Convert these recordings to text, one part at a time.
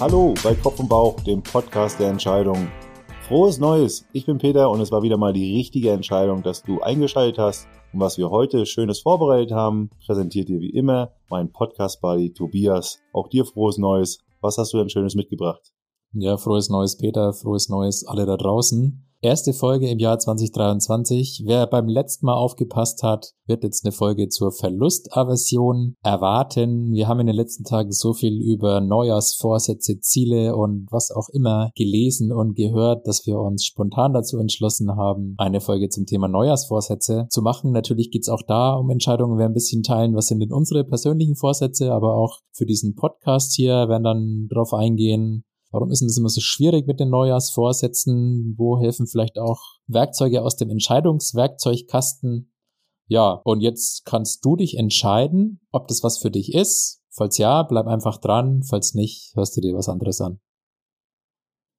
Hallo bei Kopf und Bauch, dem Podcast der Entscheidung. Frohes Neues! Ich bin Peter und es war wieder mal die richtige Entscheidung, dass du eingeschaltet hast. Und was wir heute Schönes vorbereitet haben, präsentiert dir wie immer mein Podcast-Buddy Tobias. Auch dir frohes Neues. Was hast du denn Schönes mitgebracht? Ja, frohes Neues, Peter, frohes Neues, alle da draußen. Erste Folge im Jahr 2023. Wer beim letzten Mal aufgepasst hat, wird jetzt eine Folge zur Verlustaversion erwarten. Wir haben in den letzten Tagen so viel über Neujahrsvorsätze, Ziele und was auch immer gelesen und gehört, dass wir uns spontan dazu entschlossen haben, eine Folge zum Thema Neujahrsvorsätze zu machen. Natürlich geht's auch da um Entscheidungen. Wir werden ein bisschen teilen, was sind denn unsere persönlichen Vorsätze, aber auch für diesen Podcast hier werden dann drauf eingehen, Warum ist denn das immer so schwierig mit den Neujahrsvorsätzen? Wo helfen vielleicht auch Werkzeuge aus dem Entscheidungswerkzeugkasten? Ja, und jetzt kannst du dich entscheiden, ob das was für dich ist. Falls ja, bleib einfach dran. Falls nicht, hörst du dir was anderes an.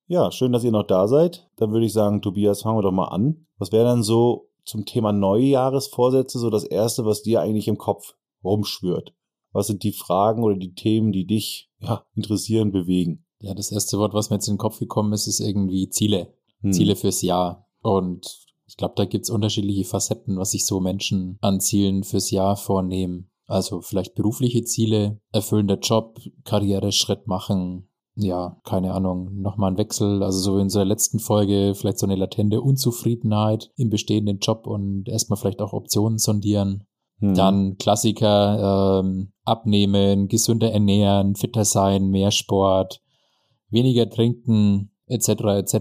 Ja, schön, dass ihr noch da seid. Dann würde ich sagen, Tobias, fangen wir doch mal an. Was wäre dann so zum Thema Neujahresvorsätze so das erste, was dir eigentlich im Kopf rumschwört? Was sind die Fragen oder die Themen, die dich ja, interessieren, bewegen? Ja, das erste Wort, was mir jetzt in den Kopf gekommen ist, ist irgendwie Ziele. Hm. Ziele fürs Jahr. Und ich glaube, da gibt's unterschiedliche Facetten, was sich so Menschen an Zielen fürs Jahr vornehmen. Also vielleicht berufliche Ziele, erfüllender Job, Karriereschritt machen, ja, keine Ahnung, nochmal ein Wechsel, also so in unserer letzten Folge vielleicht so eine latente Unzufriedenheit im bestehenden Job und erstmal vielleicht auch Optionen sondieren. Hm. Dann Klassiker, ähm, abnehmen, gesünder ernähren, fitter sein, mehr Sport, weniger trinken etc. etc.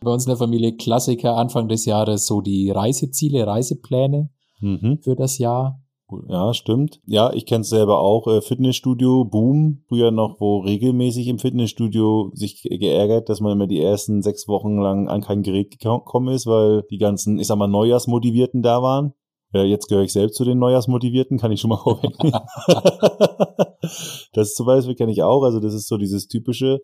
Bei uns in der Familie Klassiker Anfang des Jahres so die Reiseziele, Reisepläne mhm. für das Jahr. Ja, stimmt. Ja, ich kenne es selber auch. Äh, Fitnessstudio, Boom. Früher noch, wo regelmäßig im Fitnessstudio sich geärgert, dass man immer die ersten sechs Wochen lang an kein Gerät gekommen ist, weil die ganzen, ich sag mal, Neujahrsmotivierten da waren. Äh, jetzt gehöre ich selbst zu den Neujahrsmotivierten, kann ich schon mal vorwegnehmen. das zum Beispiel kenne ich auch. Also das ist so dieses typische,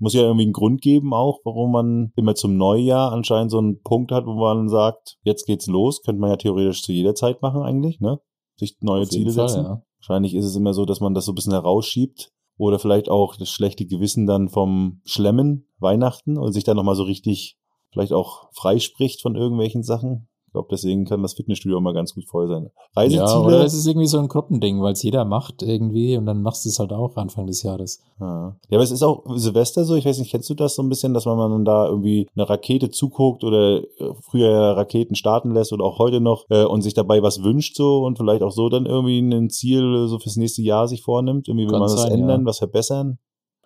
muss ja irgendwie einen Grund geben auch, warum man immer zum Neujahr anscheinend so einen Punkt hat, wo man sagt, jetzt geht's los. Könnte man ja theoretisch zu jeder Zeit machen eigentlich, ne? Sich neue Ziele Fall, setzen. Ja. Wahrscheinlich ist es immer so, dass man das so ein bisschen herausschiebt oder vielleicht auch das schlechte Gewissen dann vom Schlemmen Weihnachten und sich dann nochmal so richtig vielleicht auch freispricht von irgendwelchen Sachen. Ich glaube, deswegen kann das Fitnessstudio immer ganz gut voll sein. Reiseziele. Ja, oder es ist irgendwie so ein Gruppending, weil es jeder macht irgendwie und dann machst du es halt auch Anfang des Jahres. Ja. ja, aber es ist auch Silvester so, ich weiß nicht, kennst du das so ein bisschen, dass man dann da irgendwie eine Rakete zuguckt oder äh, früher Raketen starten lässt oder auch heute noch äh, und sich dabei was wünscht so und vielleicht auch so dann irgendwie ein Ziel so fürs nächste Jahr sich vornimmt, irgendwie will man was sein, ändern, ja. was verbessern.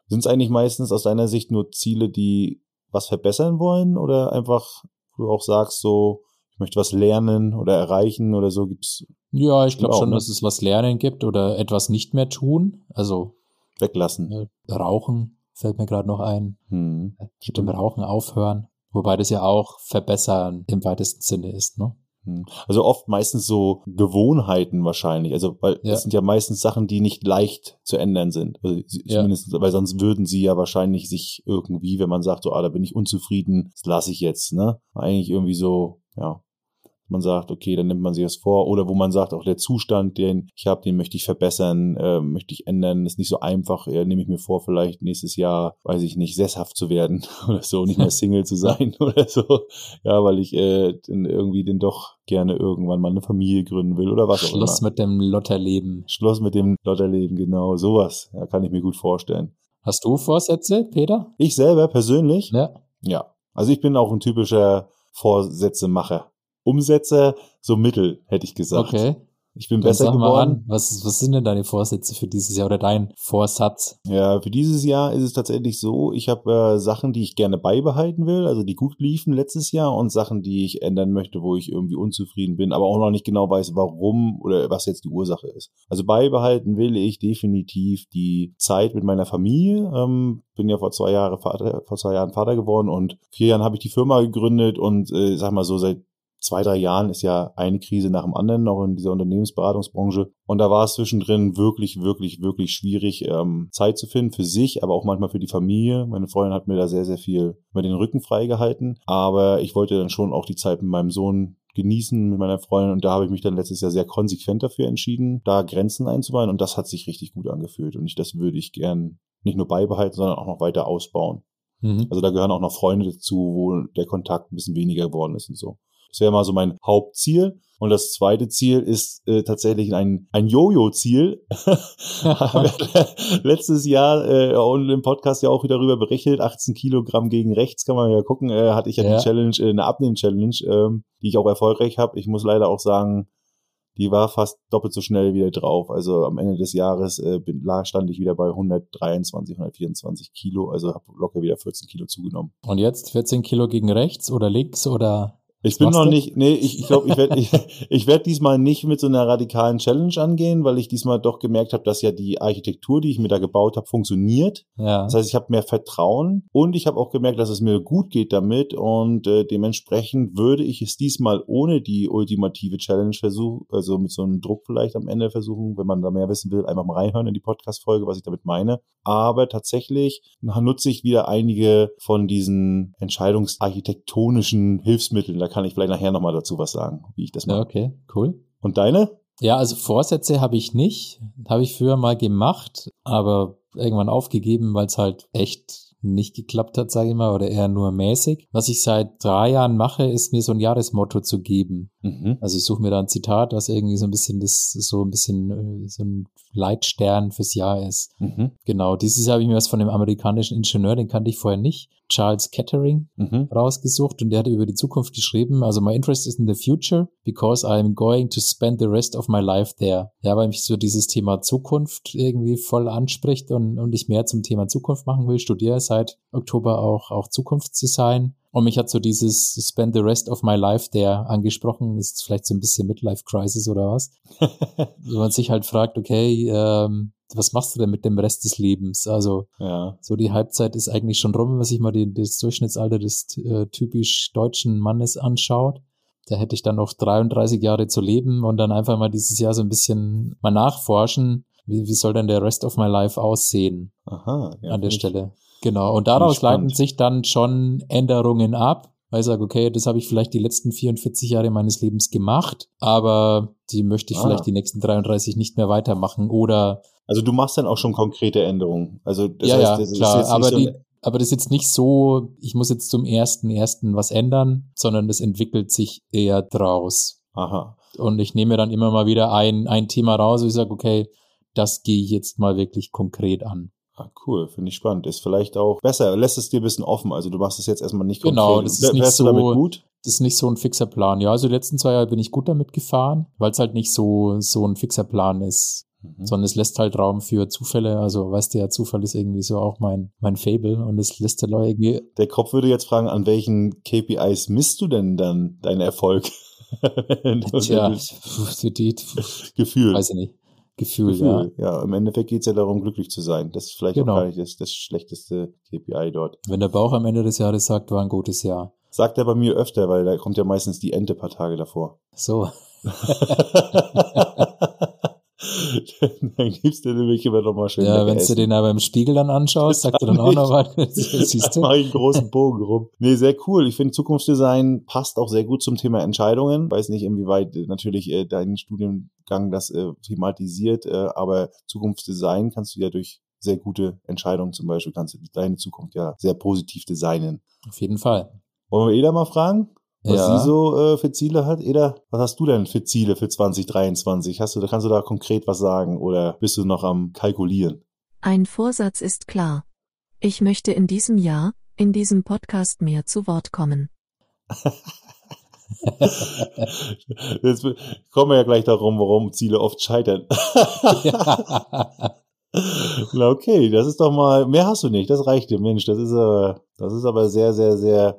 Sind es eigentlich meistens aus deiner Sicht nur Ziele, die was verbessern wollen oder einfach, wo du auch sagst so, ich möchte was lernen oder erreichen oder so gibt's. Ja, ich glaube schon, ne? dass es was lernen gibt oder etwas nicht mehr tun. Also weglassen. Ne, rauchen fällt mir gerade noch ein. Hm. Mit dem Rauchen aufhören. Wobei das ja auch verbessern im weitesten Sinne ist, ne? Hm. Also oft meistens so Gewohnheiten wahrscheinlich. Also, weil ja. das sind ja meistens Sachen, die nicht leicht zu ändern sind. Also, ja. Zumindest, weil sonst würden sie ja wahrscheinlich sich irgendwie, wenn man sagt, so, ah, da bin ich unzufrieden, das lasse ich jetzt, ne? Eigentlich irgendwie so, ja, man sagt, okay, dann nimmt man sich das vor. Oder wo man sagt, auch der Zustand, den ich habe, den möchte ich verbessern, äh, möchte ich ändern. Ist nicht so einfach. Äh, nehme ich mir vor, vielleicht nächstes Jahr, weiß ich nicht, sesshaft zu werden oder so, nicht mehr Single zu sein oder so. Ja, weil ich äh, irgendwie den doch gerne irgendwann mal eine Familie gründen will oder was Schluss auch immer. Schluss mit dem Lotterleben. Schluss mit dem Lotterleben, genau. Sowas. Ja, kann ich mir gut vorstellen. Hast du Vorsätze, Peter? Ich selber persönlich? Ja. Ja. Also ich bin auch ein typischer Vorsätzemacher. Umsätze so mittel, hätte ich gesagt. Okay. Ich bin Dann besser geworden. Was, was sind denn deine Vorsätze für dieses Jahr oder dein Vorsatz? Ja, für dieses Jahr ist es tatsächlich so, ich habe äh, Sachen, die ich gerne beibehalten will, also die gut liefen letztes Jahr und Sachen, die ich ändern möchte, wo ich irgendwie unzufrieden bin, aber auch noch nicht genau weiß, warum oder was jetzt die Ursache ist. Also beibehalten will ich definitiv die Zeit mit meiner Familie. Ähm, bin ja vor zwei Jahren Vater, vor zwei Jahren Vater geworden und vier Jahren habe ich die Firma gegründet und äh, sag mal so seit zwei, drei Jahren ist ja eine Krise nach dem anderen, auch in dieser Unternehmensberatungsbranche. Und da war es zwischendrin wirklich, wirklich, wirklich schwierig, ähm, Zeit zu finden für sich, aber auch manchmal für die Familie. Meine Freundin hat mir da sehr, sehr viel über den Rücken freigehalten. Aber ich wollte dann schon auch die Zeit mit meinem Sohn genießen mit meiner Freundin und da habe ich mich dann letztes Jahr sehr konsequent dafür entschieden, da Grenzen einzubauen und das hat sich richtig gut angefühlt und ich, das würde ich gern nicht nur beibehalten, sondern auch noch weiter ausbauen. Mhm. Also da gehören auch noch Freunde dazu, wo der Kontakt ein bisschen weniger geworden ist und so. Das wäre mal so mein Hauptziel. Und das zweite Ziel ist äh, tatsächlich ein, ein Jojo-Ziel. Letztes Jahr äh, und im Podcast ja auch wieder darüber berichtet, 18 Kilogramm gegen rechts, kann man ja gucken, äh, hatte ich ja, Ja. die Challenge, äh, eine Abnehmen-Challenge, ähm, die ich auch erfolgreich habe. Ich muss leider auch sagen, die war fast doppelt so schnell wieder drauf. Also am Ende des Jahres äh, bin, lag, stand ich wieder bei 123, 124 Kilo, also habe locker wieder 14 Kilo zugenommen. Und jetzt 14 Kilo gegen rechts oder links oder Ich bin noch du? nicht, nee, ich ich, glaube, ich werde ich, ich werd diesmal nicht mit so einer radikalen Challenge angehen, weil ich diesmal doch gemerkt habe, dass ja die Architektur, die ich mir da gebaut habe, funktioniert. ja. Das heißt, ich habe mehr Vertrauen und ich habe auch gemerkt, dass es mir gut geht damit und äh, dementsprechend würde ich es diesmal ohne die ultimative Challenge versuchen, also mit so einem Druck vielleicht am Ende versuchen, wenn man da mehr wissen will, einfach mal reinhören in die Podcast-Folge, was ich damit meine. Aber tatsächlich nutze ich wieder einige von diesen entscheidungsarchitektonischen Hilfsmitteln. Da kann ich vielleicht nachher nochmal dazu was sagen, wie ich das mache. ja, okay, cool. Und deine? Ja, also Vorsätze habe ich nicht. Habe ich früher mal gemacht, aber irgendwann aufgegeben, weil es halt echt nicht geklappt hat, sage ich mal, oder eher nur mäßig. Was ich seit drei Jahren mache, ist mir so ein Jahresmotto zu geben. Mhm. Also ich suche mir da ein Zitat, was irgendwie so ein bisschen das, so ein bisschen äh, so ein Leitstern fürs Jahr ist. Mhm. Genau, dieses Jahr habe ich mir was von dem amerikanischen Ingenieur, den kannte ich vorher nicht, Charles Kettering, Mhm. rausgesucht und der hat über die Zukunft geschrieben. Also my interest is in the future because I'm going to spend the rest of my life there. Ja, weil mich so dieses Thema Zukunft irgendwie voll anspricht und, und ich mehr zum Thema Zukunft machen will. Studiere seit Oktober auch, auch Zukunftsdesign. Und mich hat so dieses Spend the rest of my life there angesprochen. Das ist vielleicht so ein bisschen Midlife Crisis oder was. Wenn man sich halt fragt, okay, ähm, was machst du denn mit dem Rest des Lebens? Also Ja. so die Halbzeit ist eigentlich schon rum, wenn man sich mal die, das Durchschnittsalter des äh, typisch deutschen Mannes anschaut. Da hätte ich dann noch 33 Jahre zu leben und dann einfach mal dieses Jahr so ein bisschen mal nachforschen, wie, wie soll denn der Rest of my life aussehen Aha. Ja, an der finde ich- Stelle. Genau. Und daraus leiten sich dann schon Änderungen ab, weil ich sage, okay, das habe ich vielleicht die letzten 44 Jahre meines Lebens gemacht, aber die möchte ich Ah. vielleicht die nächsten 33 nicht mehr weitermachen oder Also du machst dann auch schon konkrete Änderungen. Also das ja, heißt, ja, das ist klar, jetzt nicht aber so die, aber das ist jetzt nicht so, ich muss jetzt zum ersten ersten was ändern, sondern das entwickelt sich eher draus. Aha. Und ich nehme dann immer mal wieder ein, ein Thema raus, wo ich sage, okay, das gehe ich jetzt mal wirklich konkret an. Ah, cool, finde ich spannend. Ist vielleicht auch besser, lässt es dir ein bisschen offen. Also du machst es jetzt erstmal nicht Genau, konkret. das ist nicht so- damit gut? Das ist nicht so ein fixer Plan. Ja, also die letzten zwei Jahre bin ich gut damit gefahren, weil es halt nicht so, so ein fixer Plan ist, Mhm. sondern es lässt halt Raum für Zufälle. Also weißt du ja, Zufall ist irgendwie so auch mein, mein Fable und es lässt der Leute irgendwie Der Kopf würde jetzt fragen, an welchen KPIs misst du denn dann deinen Erfolg? Tja, die, Gefühl. weiß ich nicht. Gefühl, ja. Gefühl. Ja. im Endeffekt geht es ja darum, glücklich zu sein. Das ist vielleicht Genau. auch gar nicht das, das schlechteste KPI dort. Wenn der Bauch am Ende des Jahres sagt, war ein gutes Jahr. Sagt er bei mir öfter, weil da kommt ja meistens die Ente paar Tage davor. So. dann gibst du nämlich immer noch mal schön Ja, wenn du den aber im Spiegel dann anschaust, sagt er dann auch noch was. Siehst du? mache ich einen großen Bogen rum. Nee, sehr cool. Ich finde, Zukunftsdesign passt auch sehr gut zum Thema Entscheidungen. Weiß nicht, inwieweit äh, natürlich äh, dein Studiengang das äh, thematisiert, äh, aber Zukunftsdesign kannst du ja durch sehr gute Entscheidungen zum Beispiel, kannst du deine Zukunft ja sehr positiv designen. Auf jeden Fall. Wollen wir Eda mal fragen? Was Ja. sie so äh, für Ziele hat. Eda, was hast du denn für Ziele für 2023? Hast du, da kannst du da konkret was sagen oder bist du noch am Kalkulieren? Ein Vorsatz ist klar. Ich möchte in diesem Jahr, in diesem Podcast mehr zu Wort kommen. Jetzt kommen wir ja gleich darum, warum Ziele oft scheitern. ja. Na okay, das ist doch mal, mehr hast du nicht, das reicht dir, Mensch, das ist aber, das ist aber sehr, sehr, sehr,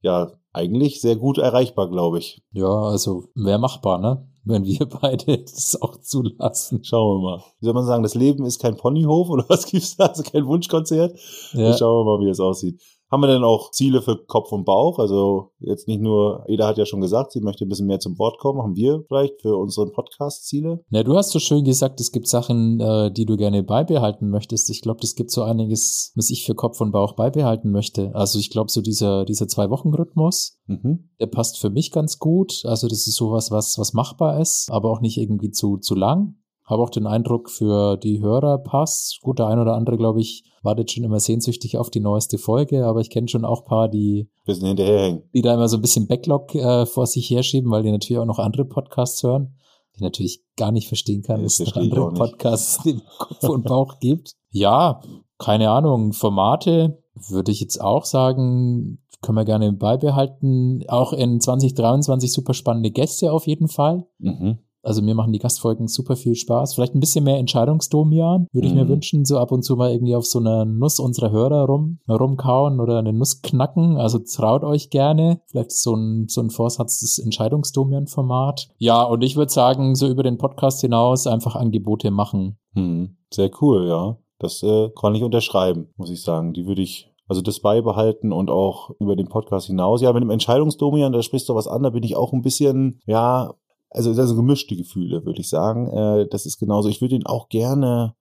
ja, eigentlich sehr gut erreichbar, glaube ich. ja, also wäre machbar, ne? Wenn wir beide das auch zulassen. Schauen wir mal. Wie soll man sagen, das Leben ist kein Ponyhof oder was gibt's da? Also kein Wunschkonzert? Ja. Schauen wir mal, wie es aussieht. Haben wir denn auch Ziele für Kopf und Bauch? Also jetzt nicht nur, Eda hat ja schon gesagt, sie möchte ein bisschen mehr zum Wort kommen. Haben wir vielleicht für unseren Podcast Ziele? Na, du hast so schön gesagt, es gibt Sachen, äh, die du gerne beibehalten möchtest. Ich glaube, es gibt so einiges, was ich für Kopf und Bauch beibehalten möchte. Also ich glaube, so dieser, dieser Zwei-Wochen-Rhythmus, Mhm. der passt für mich ganz gut. Also das ist sowas, was, was machbar ist, aber auch nicht irgendwie zu, zu lang. Habe auch den Eindruck, für die Hörer passt. Gut, der ein oder andere, glaube ich, wartet schon immer sehnsüchtig auf die neueste Folge, aber ich kenne schon auch paar, die bisschen hinterherhängen. Die da immer so ein bisschen Backlog äh, vor sich herschieben, weil die natürlich auch noch andere Podcasts hören, die natürlich gar nicht verstehen kann, dass es noch andere Podcasts im Kopf und Bauch gibt. Ja, keine Ahnung, Formate würde ich jetzt auch sagen, können wir gerne beibehalten. Auch in 2023 super spannende Gäste auf jeden Fall. Mhm. Also mir machen die Gastfolgen super viel Spaß. Vielleicht ein bisschen mehr Entscheidungsdomian, würde ich mir mhm. wünschen. So ab und zu mal irgendwie auf so einer Nuss unserer Hörer rum, rumkauen oder eine Nuss knacken. Also traut euch gerne. Vielleicht so ein, so ein Vorsatz des Entscheidungsdomian-Format. Ja, und ich würde sagen, so über den Podcast hinaus einfach Angebote machen. Mhm. Sehr cool, ja. Das äh, kann ich unterschreiben, muss ich sagen. Die würde ich also das beibehalten und auch über den Podcast hinaus. Ja, mit dem Entscheidungsdomian, da sprichst du was an, da bin ich auch ein bisschen, ja, also also gemischte Gefühle, würde ich sagen. Äh, das ist genauso. Ich würde ihn auch gerne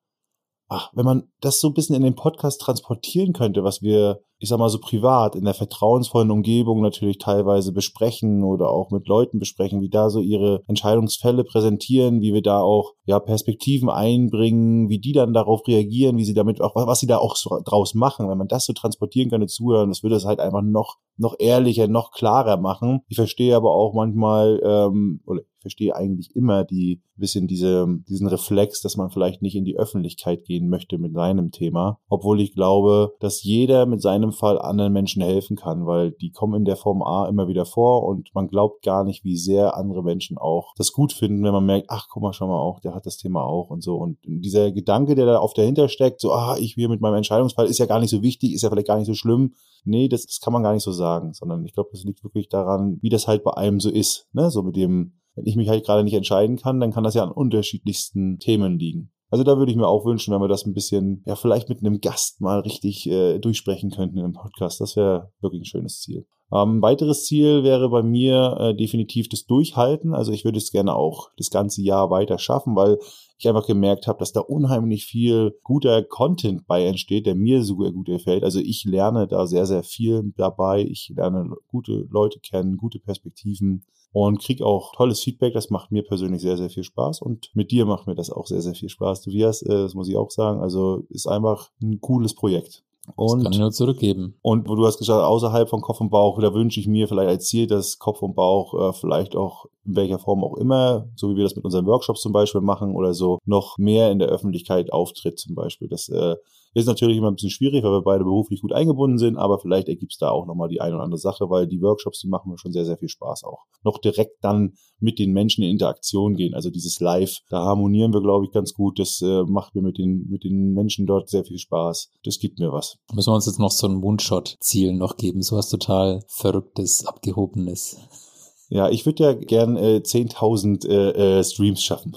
ach, wenn man das so ein bisschen in den Podcast transportieren könnte, was wir, ich sag mal so privat, in der vertrauensvollen Umgebung natürlich teilweise besprechen oder auch mit Leuten besprechen, wie da so ihre Entscheidungsfälle präsentieren, wie wir da auch, ja, Perspektiven einbringen, wie die dann darauf reagieren, wie sie damit auch, was sie da auch so draus machen. Wenn man das so transportieren könnte, zuhören, das würde es halt einfach noch, noch ehrlicher, noch klarer machen. Ich verstehe aber auch manchmal, ähm, oder verstehe eigentlich immer die bisschen diese, diesen Reflex, dass man vielleicht nicht in die Öffentlichkeit gehen möchte mit seinem Thema. Obwohl ich glaube, dass jeder mit seinem Fall anderen Menschen helfen kann, weil die kommen in der Form A immer wieder vor und man glaubt gar nicht, wie sehr andere Menschen auch das gut finden, wenn man merkt, ach, guck mal, schau mal auch, der hat das Thema auch und so. Und dieser Gedanke, der da auf dahinter steckt, so, ah, ich will mit meinem Entscheidungsfall, ist ja gar nicht so wichtig, ist ja vielleicht gar nicht so schlimm. Nee, das, das kann man gar nicht so sagen, sondern ich glaube, das liegt wirklich daran, wie das halt bei einem so ist, ne, so mit dem, wenn ich mich halt gerade nicht entscheiden kann, dann kann das ja an unterschiedlichsten Themen liegen. Also da würde ich mir auch wünschen, wenn wir das ein bisschen, ja, vielleicht mit einem Gast mal richtig äh, durchsprechen könnten im Podcast. Das wäre wirklich ein schönes Ziel. Ähm, weiteres Ziel wäre bei mir äh, definitiv das Durchhalten. Also ich würde es gerne auch das ganze Jahr weiter schaffen, weil ich einfach gemerkt habe, dass da unheimlich viel guter Content bei entsteht, der mir sogar gut gefällt. Also ich lerne da sehr, sehr viel dabei. Ich lerne gute Leute kennen, gute Perspektiven und kriege auch tolles Feedback. Das macht mir persönlich sehr, sehr viel Spaß und mit dir macht mir das auch sehr, sehr viel Spaß, Tobias. Äh, das muss ich auch sagen. Also ist einfach ein cooles Projekt. Und, das kann ich nur zurückgeben. Und wo du hast gesagt, außerhalb von Kopf und Bauch, da wünsche ich mir vielleicht als Ziel, dass Kopf und Bauch äh, vielleicht auch in welcher Form auch immer, so wie wir das mit unseren Workshops zum Beispiel machen oder so, noch mehr in der Öffentlichkeit auftritt zum Beispiel. Das äh, ist natürlich immer ein bisschen schwierig, weil wir beide beruflich gut eingebunden sind, aber vielleicht ergibt es da auch nochmal die eine oder andere Sache, weil die Workshops, die machen mir schon sehr, sehr viel Spaß auch. Noch direkt dann mit den Menschen in Interaktion gehen, also dieses Live, da harmonieren wir, glaube ich, ganz gut. Das äh, macht mir mit den, mit den Menschen dort sehr viel Spaß. Das gibt mir was. Müssen wir uns jetzt noch so ein Moonshot-Ziel noch geben, so was total Verrücktes, Abgehobenes. Ja, ich würde ja gern äh, 10.000 äh, äh, Streams schaffen.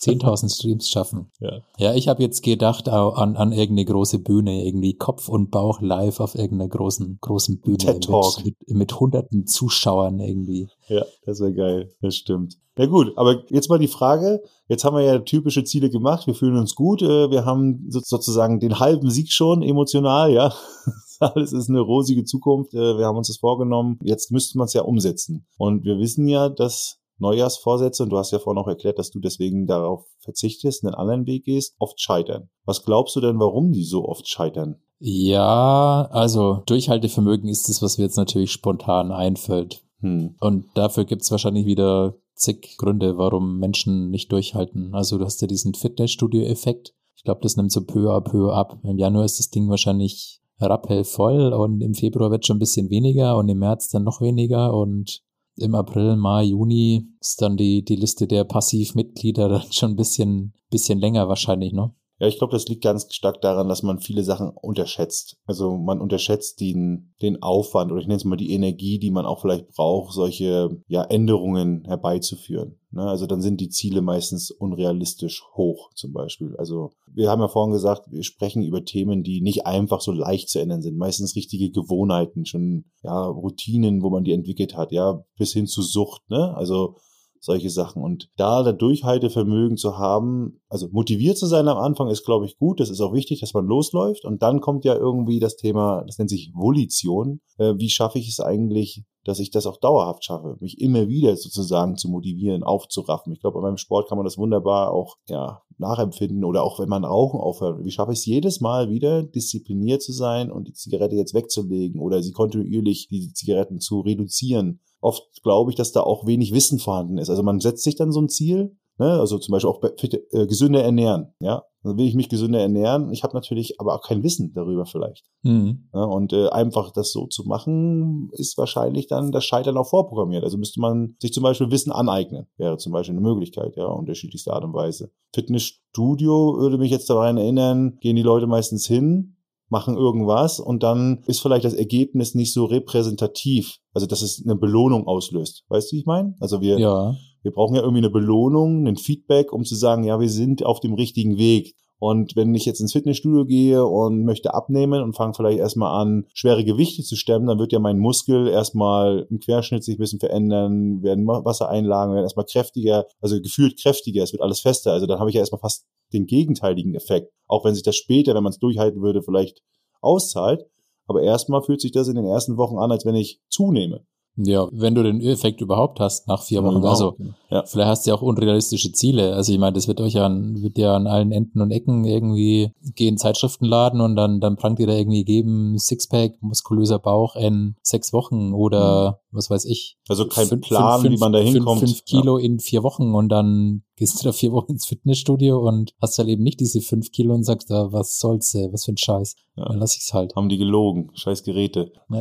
10.000 Streams schaffen. Ja, ja ich habe jetzt gedacht an, an irgendeine große Bühne, irgendwie Kopf und Bauch live auf irgendeiner großen, großen Bühne TED Talk. Mit, mit, mit hunderten Zuschauern irgendwie. Ja, das wäre geil. Das stimmt. Ja gut, aber jetzt mal die Frage. Jetzt haben wir ja typische Ziele gemacht. Wir fühlen uns gut. Äh, wir haben sozusagen den halben Sieg schon emotional, ja. Alles ist eine rosige Zukunft. Äh, wir haben uns das vorgenommen. Jetzt müsste man es ja umsetzen. Und wir wissen ja, dass Neujahrsvorsätze, und du hast ja vorhin auch erklärt, dass du deswegen darauf verzichtest, einen anderen Weg gehst, oft scheitern. Was glaubst du denn, warum die so oft scheitern? Ja, also Durchhaltevermögen ist das, was mir jetzt natürlich spontan einfällt. Hm. Und dafür gibt's wahrscheinlich wieder zig Gründe, warum Menschen nicht durchhalten. Also du hast ja diesen Fitnessstudio-Effekt. Ich glaube, das nimmt so peu à peu ab. Im Januar ist das Ding wahrscheinlich rappelvoll und im Februar wird schon ein bisschen weniger und im März dann noch weniger und im April, Mai, Juni ist dann die, die Liste der Passivmitglieder dann schon ein bisschen, bisschen länger wahrscheinlich, ne? Ja, ich glaube, das liegt ganz stark daran, dass man viele Sachen unterschätzt. Also man unterschätzt den, den Aufwand oder ich nenne es mal die Energie, die man auch vielleicht braucht, solche ja, Änderungen herbeizuführen. Ne? Also dann sind die Ziele meistens unrealistisch hoch zum Beispiel. Also wir haben ja vorhin gesagt, wir sprechen über Themen, die nicht einfach so leicht zu ändern sind. Meistens richtige Gewohnheiten, schon ja Routinen, wo man die entwickelt hat, ja bis hin zu Sucht. Ne? Also solche Sachen. Und da der Durchhaltevermögen zu haben, also motiviert zu sein am Anfang ist, glaube ich, gut. Das ist auch wichtig, dass man losläuft. Und dann kommt ja irgendwie das Thema, das nennt sich Volition. Äh, wie schaffe ich es eigentlich, dass ich das auch dauerhaft schaffe, mich immer wieder sozusagen zu motivieren, aufzuraffen. Ich glaube, beim Sport kann man das wunderbar auch ja, nachempfinden oder auch wenn man Rauchen aufhört. Wie schaffe ich es jedes Mal wieder, diszipliniert zu sein und die Zigarette jetzt wegzulegen oder sie kontinuierlich die Zigaretten zu reduzieren? Oft glaube ich, dass da auch wenig Wissen vorhanden ist. Also man setzt sich dann so ein Ziel, ne? also zum Beispiel auch äh, gesünder ernähren, ja, dann will ich mich gesünder ernähren. Ich habe natürlich aber auch kein Wissen darüber vielleicht. Mhm. Ja, und äh, einfach das so zu machen, ist wahrscheinlich dann das Scheitern auch vorprogrammiert. Also müsste man sich zum Beispiel Wissen aneignen, wäre zum Beispiel eine Möglichkeit, ja, unterschiedlichste Art und Weise. Fitnessstudio würde mich jetzt daran erinnern, gehen die Leute meistens hin, machen irgendwas und dann ist vielleicht das Ergebnis nicht so repräsentativ. Also, dass es eine Belohnung auslöst. Weißt du, wie ich meine? Also wir, ja. wir brauchen ja irgendwie eine Belohnung, ein Feedback, um zu sagen, ja, wir sind auf dem richtigen Weg. Und wenn ich jetzt ins Fitnessstudio gehe und möchte abnehmen und fange vielleicht erstmal an, schwere Gewichte zu stemmen, dann wird ja mein Muskel erstmal im Querschnitt sich ein bisschen verändern, werden Wassereinlagen, werden erstmal kräftiger, also gefühlt kräftiger, es wird alles fester. Also dann habe ich ja erstmal fast den gegenteiligen Effekt. Auch wenn sich das später, wenn man es durchhalten würde, vielleicht auszahlt. Aber erstmal fühlt sich das in den ersten Wochen an, als wenn ich zunehme. Ja, wenn du den Effekt überhaupt hast nach vier Wochen. Also ja. vielleicht hast du ja auch unrealistische Ziele. Also ich meine, das wird euch ja an, wird ja an allen Enden und Ecken irgendwie gehen Zeitschriftenladen und dann, dann prangt ihr da irgendwie geben, Sixpack, muskulöser Bauch in sechs Wochen oder mhm. Was weiß ich. Also kein fünf, Plan, fünf, wie man da hinkommt. Fünf, fünf Kilo ja. in vier Wochen und dann gehst du da vier Wochen ins Fitnessstudio und hast halt eben nicht diese fünf Kilo und sagst, da, was soll's, ey, was für ein Scheiß. Ja. Dann lass ich's halt. Haben die gelogen, scheiß Geräte. Ja,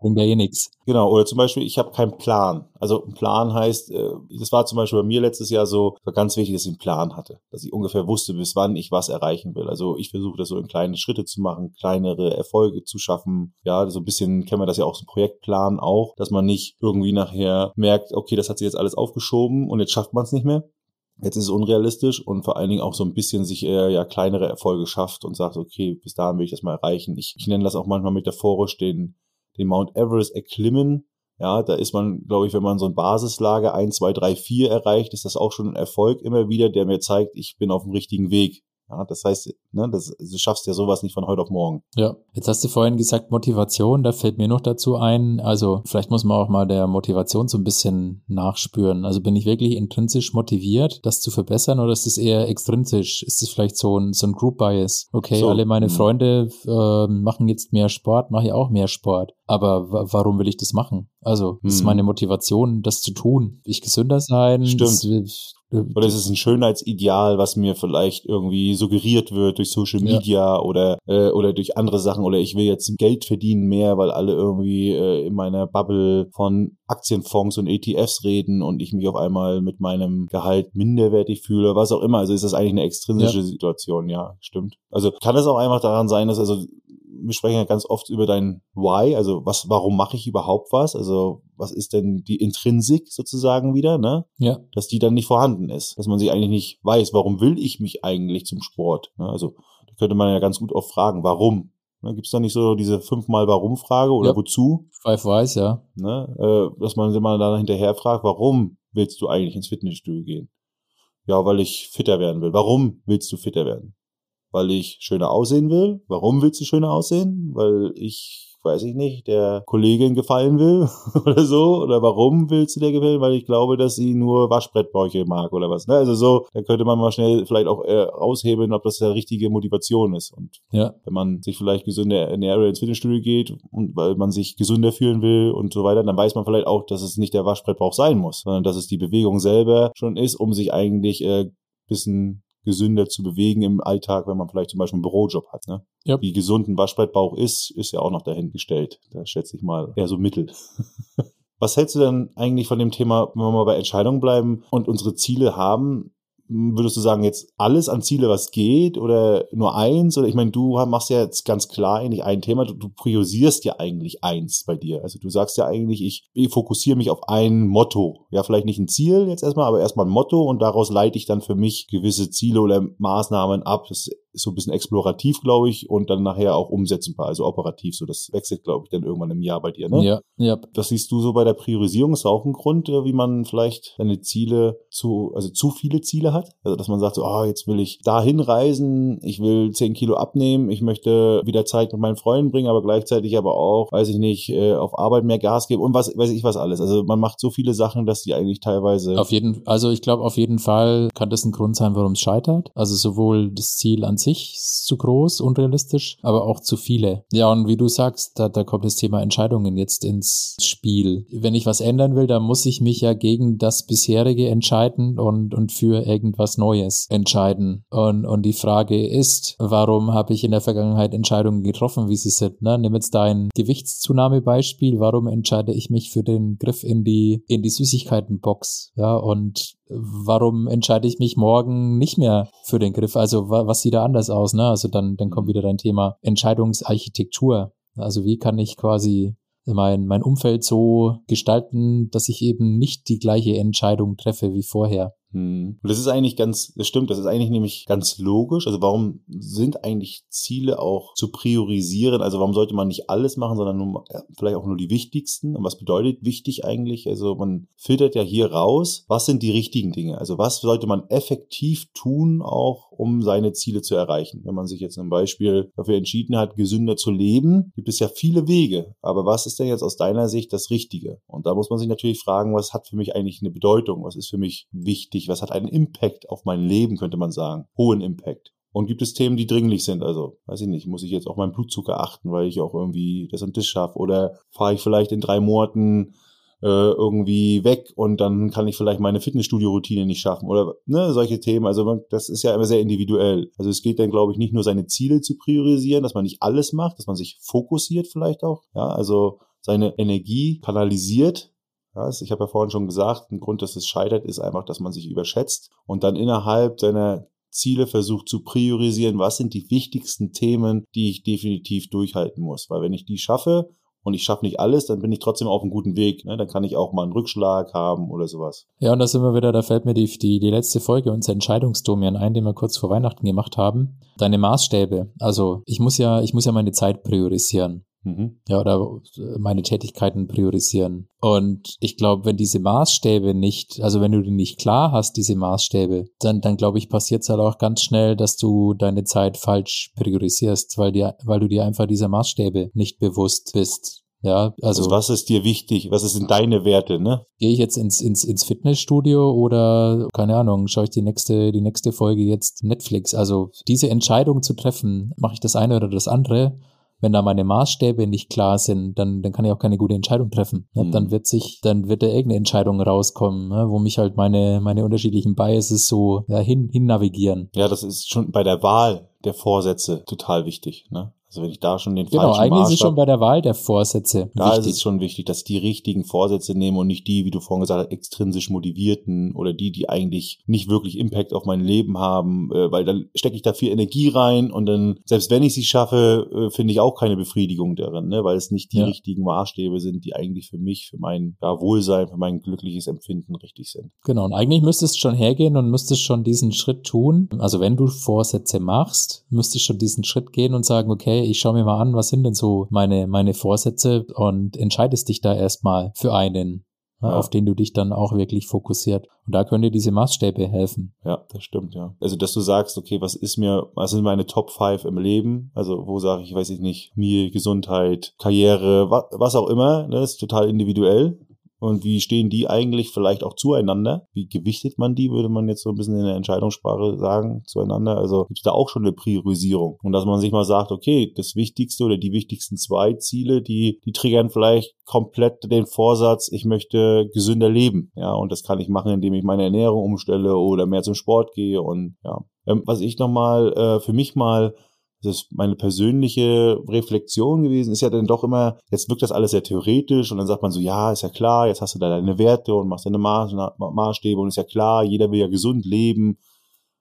bringt ja eh nix. Genau, oder zum Beispiel, ich habe keinen Plan. Also ein Plan heißt, äh, das war zum Beispiel bei mir letztes Jahr so, war ganz wichtig, dass ich einen Plan hatte. Dass ich ungefähr wusste, bis wann ich was erreichen will. Also ich versuche das so in kleine Schritte zu machen, kleinere Erfolge zu schaffen. Ja, so ein bisschen kennen wir das ja auch, so ein Projektplan auch, dass man nicht irgendwie nachher merkt, okay, das hat sich jetzt alles aufgeschoben und jetzt schafft man es nicht mehr. Jetzt ist es unrealistisch und vor allen Dingen auch so ein bisschen sich eher ja kleinere Erfolge schafft und sagt, okay, bis dahin will ich das mal erreichen. Ich, ich nenne das auch manchmal metaphorisch den, den Mount Everest erklimmen. Ja, da ist man, glaube ich, wenn man so ein Basislager 1, 2, 3, 4 erreicht, ist das auch schon ein Erfolg immer wieder, der mir zeigt, ich bin auf dem richtigen Weg. Ja, das heißt, ne, das, du schaffst ja sowas nicht von heute auf morgen. Ja, jetzt hast du vorhin gesagt Motivation, da fällt mir noch dazu ein, also vielleicht muss man auch mal der Motivation so ein bisschen nachspüren. Also bin ich wirklich intrinsisch motiviert, das zu verbessern oder ist es eher extrinsisch? Ist es vielleicht so ein, so ein Group Bias? Okay, so, alle meine mh. Freunde äh, machen jetzt mehr Sport, mache ich auch mehr Sport. Aber warum will ich das machen? Also, das ist hm. meine Motivation, das zu tun. Will ich gesünder sein? Stimmt. Oder ist es ein Schönheitsideal, was mir vielleicht irgendwie suggeriert wird durch Social Media ja. oder äh, oder durch andere Sachen oder ich will jetzt Geld verdienen mehr, weil alle irgendwie äh, in meiner Bubble von Aktienfonds und ETFs reden und ich mich auf einmal mit meinem Gehalt minderwertig fühle, was auch immer. Also ist das eigentlich eine extrinsische ja. Situation, ja, stimmt. Also kann es auch einfach daran sein, dass also wir sprechen ja ganz oft über dein Why, also was, warum mache ich überhaupt was? Also was ist denn die Intrinsik sozusagen wieder, ne? Ja. Dass die dann nicht vorhanden ist, dass man sich eigentlich nicht weiß, warum will ich mich eigentlich zum Sport? Ne? Also da könnte man ja ganz gut oft fragen, warum? Ne? Gibt es da nicht so diese fünfmal Warum-Frage oder ja. wozu? Five Whys, ja. Ne? Äh, dass man immer dann hinterher fragt, warum willst du eigentlich ins Fitnessstudio gehen? Ja, weil ich fitter werden will. Warum willst du fitter werden? Weil ich schöner aussehen will. Warum willst du schöner aussehen? Weil ich weiß ich nicht, der Kollegin gefallen will oder so? Oder warum willst du der gefallen? Weil ich glaube, dass sie nur Waschbrettbäuche mag oder was. Ne? Also so, da könnte man mal schnell vielleicht auch äh, aushebeln, ob das der richtige Motivation ist. Und ja. wenn man sich vielleicht gesünder ernährt oder ins Fitnessstudio geht und weil man sich gesünder fühlen will und so weiter, dann weiß man vielleicht auch, dass es nicht der Waschbrettbauch sein muss, sondern dass es die Bewegung selber schon ist, um sich eigentlich äh, bisschen gesünder zu bewegen im Alltag, wenn man vielleicht zum Beispiel einen Bürojob hat. Ne? Yep. Wie gesund ein Waschbrettbauch ist, ist ja auch noch dahingestellt. Da schätze ich mal eher so mittel. Was hältst du denn eigentlich von dem Thema, wenn wir mal bei Entscheidungen bleiben und unsere Ziele haben? Würdest du sagen, jetzt alles an Ziele, was geht, oder nur eins? Oder ich meine, du machst ja jetzt ganz klar eigentlich ein Thema, du, du priorisierst ja eigentlich eins bei dir. Also du sagst ja eigentlich, ich, ich fokussiere mich auf ein Motto. Ja, vielleicht nicht ein Ziel jetzt erstmal, aber erstmal ein Motto und daraus leite ich dann für mich gewisse Ziele oder Maßnahmen ab. Das ist so ein bisschen explorativ, glaube ich, und dann nachher auch umsetzbar, also operativ. So, das wechselt, glaube ich, dann irgendwann im Jahr bei dir, ne? Ja, ja. Was siehst du so bei der Priorisierung? Ist auch ein Grund, äh, wie man vielleicht seine Ziele zu, also zu viele Ziele hat? Also, dass man sagt, so, ah, jetzt will ich dahin reisen, ich will zehn Kilo abnehmen, ich möchte wieder Zeit mit meinen Freunden bringen, aber gleichzeitig aber auch, weiß ich nicht, äh, auf Arbeit mehr Gas geben und was, weiß ich was alles. Also, man macht so viele Sachen, dass die eigentlich teilweise. Auf jeden, also ich glaube, auf jeden Fall kann das ein Grund sein, warum es scheitert. Also sowohl das Ziel an sich zu groß, unrealistisch, aber auch zu viele. Ja, und wie du sagst, da, da kommt das Thema Entscheidungen jetzt ins Spiel. Wenn ich was ändern will, dann muss ich mich ja gegen das bisherige entscheiden und, und für irgendwas Neues entscheiden. Und, und die Frage ist, warum habe ich in der Vergangenheit Entscheidungen getroffen, wie sie sind? Ne? Nimm jetzt dein Gewichtszunahmebeispiel. Warum entscheide ich mich für den Griff in die, in die Süßigkeitenbox? Ja, und warum entscheide ich mich morgen nicht mehr für den Griff? Also was sieht da anders aus? Ne? Also dann, dann kommt wieder dein Thema Entscheidungsarchitektur. Also wie kann ich quasi mein, mein Umfeld so gestalten, dass ich eben nicht die gleiche Entscheidung treffe wie vorher? Hm. Und das ist eigentlich ganz, das stimmt, das ist eigentlich nämlich ganz logisch. Also warum sind eigentlich Ziele auch zu priorisieren? Also warum sollte man nicht alles machen, sondern nur, ja, vielleicht auch nur die wichtigsten? Und was bedeutet wichtig eigentlich? Also man filtert ja hier raus, was sind die richtigen Dinge? Also was sollte man effektiv tun, auch um seine Ziele zu erreichen? Wenn man sich jetzt zum Beispiel dafür entschieden hat, gesünder zu leben, gibt es ja viele Wege. Aber was ist denn jetzt aus deiner Sicht das Richtige? Und da muss man sich natürlich fragen, was hat für mich eigentlich eine Bedeutung? Was ist für mich wichtig? Wichtig? Was hat einen Impact auf mein Leben, könnte man sagen? Hohen Impact. Und gibt es Themen, die dringlich sind? Also, weiß ich nicht, muss ich jetzt auf meinen Blutzucker achten, weil ich auch irgendwie das und das schaffe? Oder fahre ich vielleicht in drei Monaten äh, irgendwie weg und dann kann ich vielleicht meine Fitnessstudio-Routine nicht schaffen? Oder ne, solche Themen. Also man, das ist ja immer sehr individuell. Also es geht dann, glaube ich, nicht nur seine Ziele zu priorisieren, dass man nicht alles macht, dass man sich fokussiert vielleicht auch. Ja, also seine Energie kanalisiert ich habe ja vorhin schon gesagt, ein Grund, dass es scheitert, ist einfach, dass man sich überschätzt und dann innerhalb seiner Ziele versucht zu priorisieren, was sind die wichtigsten Themen, die ich definitiv durchhalten muss. Weil wenn ich die schaffe und ich schaffe nicht alles, dann bin ich trotzdem auf einem guten Weg. Ne? Dann kann ich auch mal einen Rückschlag haben oder sowas. Ja, und da sind wir wieder, da fällt mir die, die, die letzte Folge unserer Entscheidungsdomian ein, den wir kurz vor Weihnachten gemacht haben. Deine Maßstäbe. Also ich muss ja, ich muss ja meine Zeit priorisieren. Mhm. Ja, oder meine Tätigkeiten priorisieren. Und ich glaube, wenn diese Maßstäbe nicht, also wenn du die nicht klar hast, diese Maßstäbe, dann, dann glaube ich, passiert es halt auch ganz schnell, dass du deine Zeit falsch priorisierst, weil dir, weil du dir einfach dieser Maßstäbe nicht bewusst bist. Ja, also, also was ist dir wichtig? Was sind deine Werte, ne? Gehe ich jetzt ins, ins, ins Fitnessstudio oder keine Ahnung, schaue ich die nächste, die nächste Folge jetzt Netflix? Also diese Entscheidung zu treffen, mache ich das eine oder das andere? Wenn da meine Maßstäbe nicht klar sind, dann, dann kann ich auch keine gute Entscheidung treffen. Ne? Mhm. Dann wird sich, dann wird da irgendeine Entscheidung rauskommen, ne? wo mich halt meine, meine unterschiedlichen Biases so ja, hin, hin navigieren. Ja, das ist schon bei der Wahl der Vorsätze total wichtig. Ne? Also wenn ich da schon den genau, falschen eigentlich Maßstab, ist es schon bei der Wahl der Vorsätze. Da wichtig. ist es schon wichtig, dass ich die richtigen Vorsätze nehme und nicht die, wie du vorhin gesagt hast, extrinsisch motivierten oder die, die eigentlich nicht wirklich Impact auf mein Leben haben, äh, weil dann stecke ich da viel Energie rein und dann, selbst wenn ich sie schaffe, äh, finde ich auch keine Befriedigung darin, ne? weil es nicht die ja. richtigen Maßstäbe sind, die eigentlich für mich, für mein ja, Wohlsein, für mein glückliches Empfinden richtig sind. Genau, und eigentlich müsstest du schon hergehen und müsstest schon diesen Schritt tun. Also wenn du Vorsätze machst, müsstest du schon diesen Schritt gehen und sagen, okay, ich schaue mir mal an, was sind denn so meine, meine Vorsätze und entscheidest dich da erstmal für einen. Ja. auf den du dich dann auch wirklich fokussiert. Und da können dir diese Maßstäbe helfen. Ja, das stimmt, ja. Also, dass du sagst, okay, was ist mir, was sind meine Top 5 im Leben? Also, wo sage ich, weiß ich nicht, mir, Gesundheit, Karriere, was, was auch immer, ne, das ist total individuell. Und wie stehen die eigentlich vielleicht auch zueinander? Wie gewichtet man die, würde man jetzt so ein bisschen in der Entscheidungssprache sagen, zueinander? Also gibt es da auch schon eine Priorisierung. Und dass man sich mal sagt, okay, das Wichtigste oder die wichtigsten zwei Ziele, die, die triggern vielleicht komplett den Vorsatz, ich möchte gesünder leben. Ja, und das kann ich machen, indem ich meine Ernährung umstelle oder mehr zum Sport gehe. Und ja, ähm, was ich nochmal äh, für mich mal das ist meine persönliche Reflexion gewesen, ist ja dann doch immer, jetzt wirkt das alles sehr theoretisch und dann sagt man so, ja, ist ja klar, jetzt hast du da deine Werte und machst deine Maßstäbe und ist ja klar, jeder will ja gesund leben.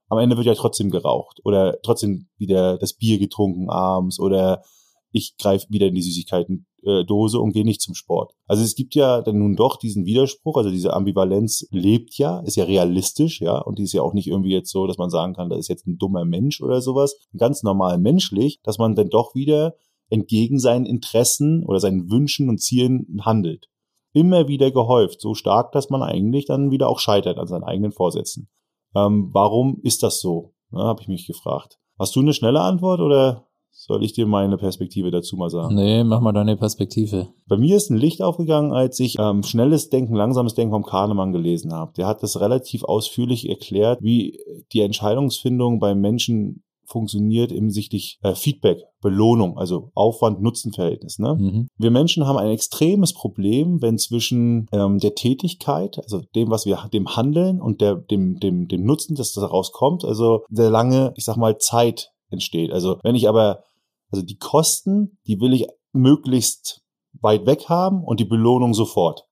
Am Ende wird ja trotzdem geraucht oder trotzdem wieder das Bier getrunken abends oder ich greife wieder in die Süßigkeiten Dose und gehe nicht zum Sport. Also es gibt ja dann nun doch diesen Widerspruch, also diese Ambivalenz lebt ja, ist ja realistisch, ja, und die ist ja auch nicht irgendwie jetzt so, dass man sagen kann, da ist jetzt ein dummer Mensch oder sowas, ganz normal menschlich, dass man dann doch wieder entgegen seinen Interessen oder seinen Wünschen und Zielen handelt. Immer wieder gehäuft, so stark, dass man eigentlich dann wieder auch scheitert an seinen eigenen Vorsätzen. Ähm, warum ist das so? Ja, Habe ich mich gefragt. Hast du eine schnelle Antwort oder soll ich dir meine Perspektive dazu mal sagen? Nee, mach mal deine Perspektive. Bei mir ist ein Licht aufgegangen, als ich ähm, Schnelles Denken, Langsames Denken vom Kahnemann gelesen habe. Der hat das relativ ausführlich erklärt, wie die Entscheidungsfindung bei Menschen funktioniert hinsichtlich äh, Feedback, Belohnung, also Aufwand-Nutzen-Verhältnis. Ne? Mhm. Wir Menschen haben ein extremes Problem, wenn zwischen ähm, der Tätigkeit, also dem, was wir, dem Handeln und der, dem, dem, dem Nutzen, das daraus kommt, also sehr lange, ich sag mal, Zeit entsteht. Also wenn ich aber, also die Kosten, die will ich möglichst weit weg haben und die Belohnung sofort.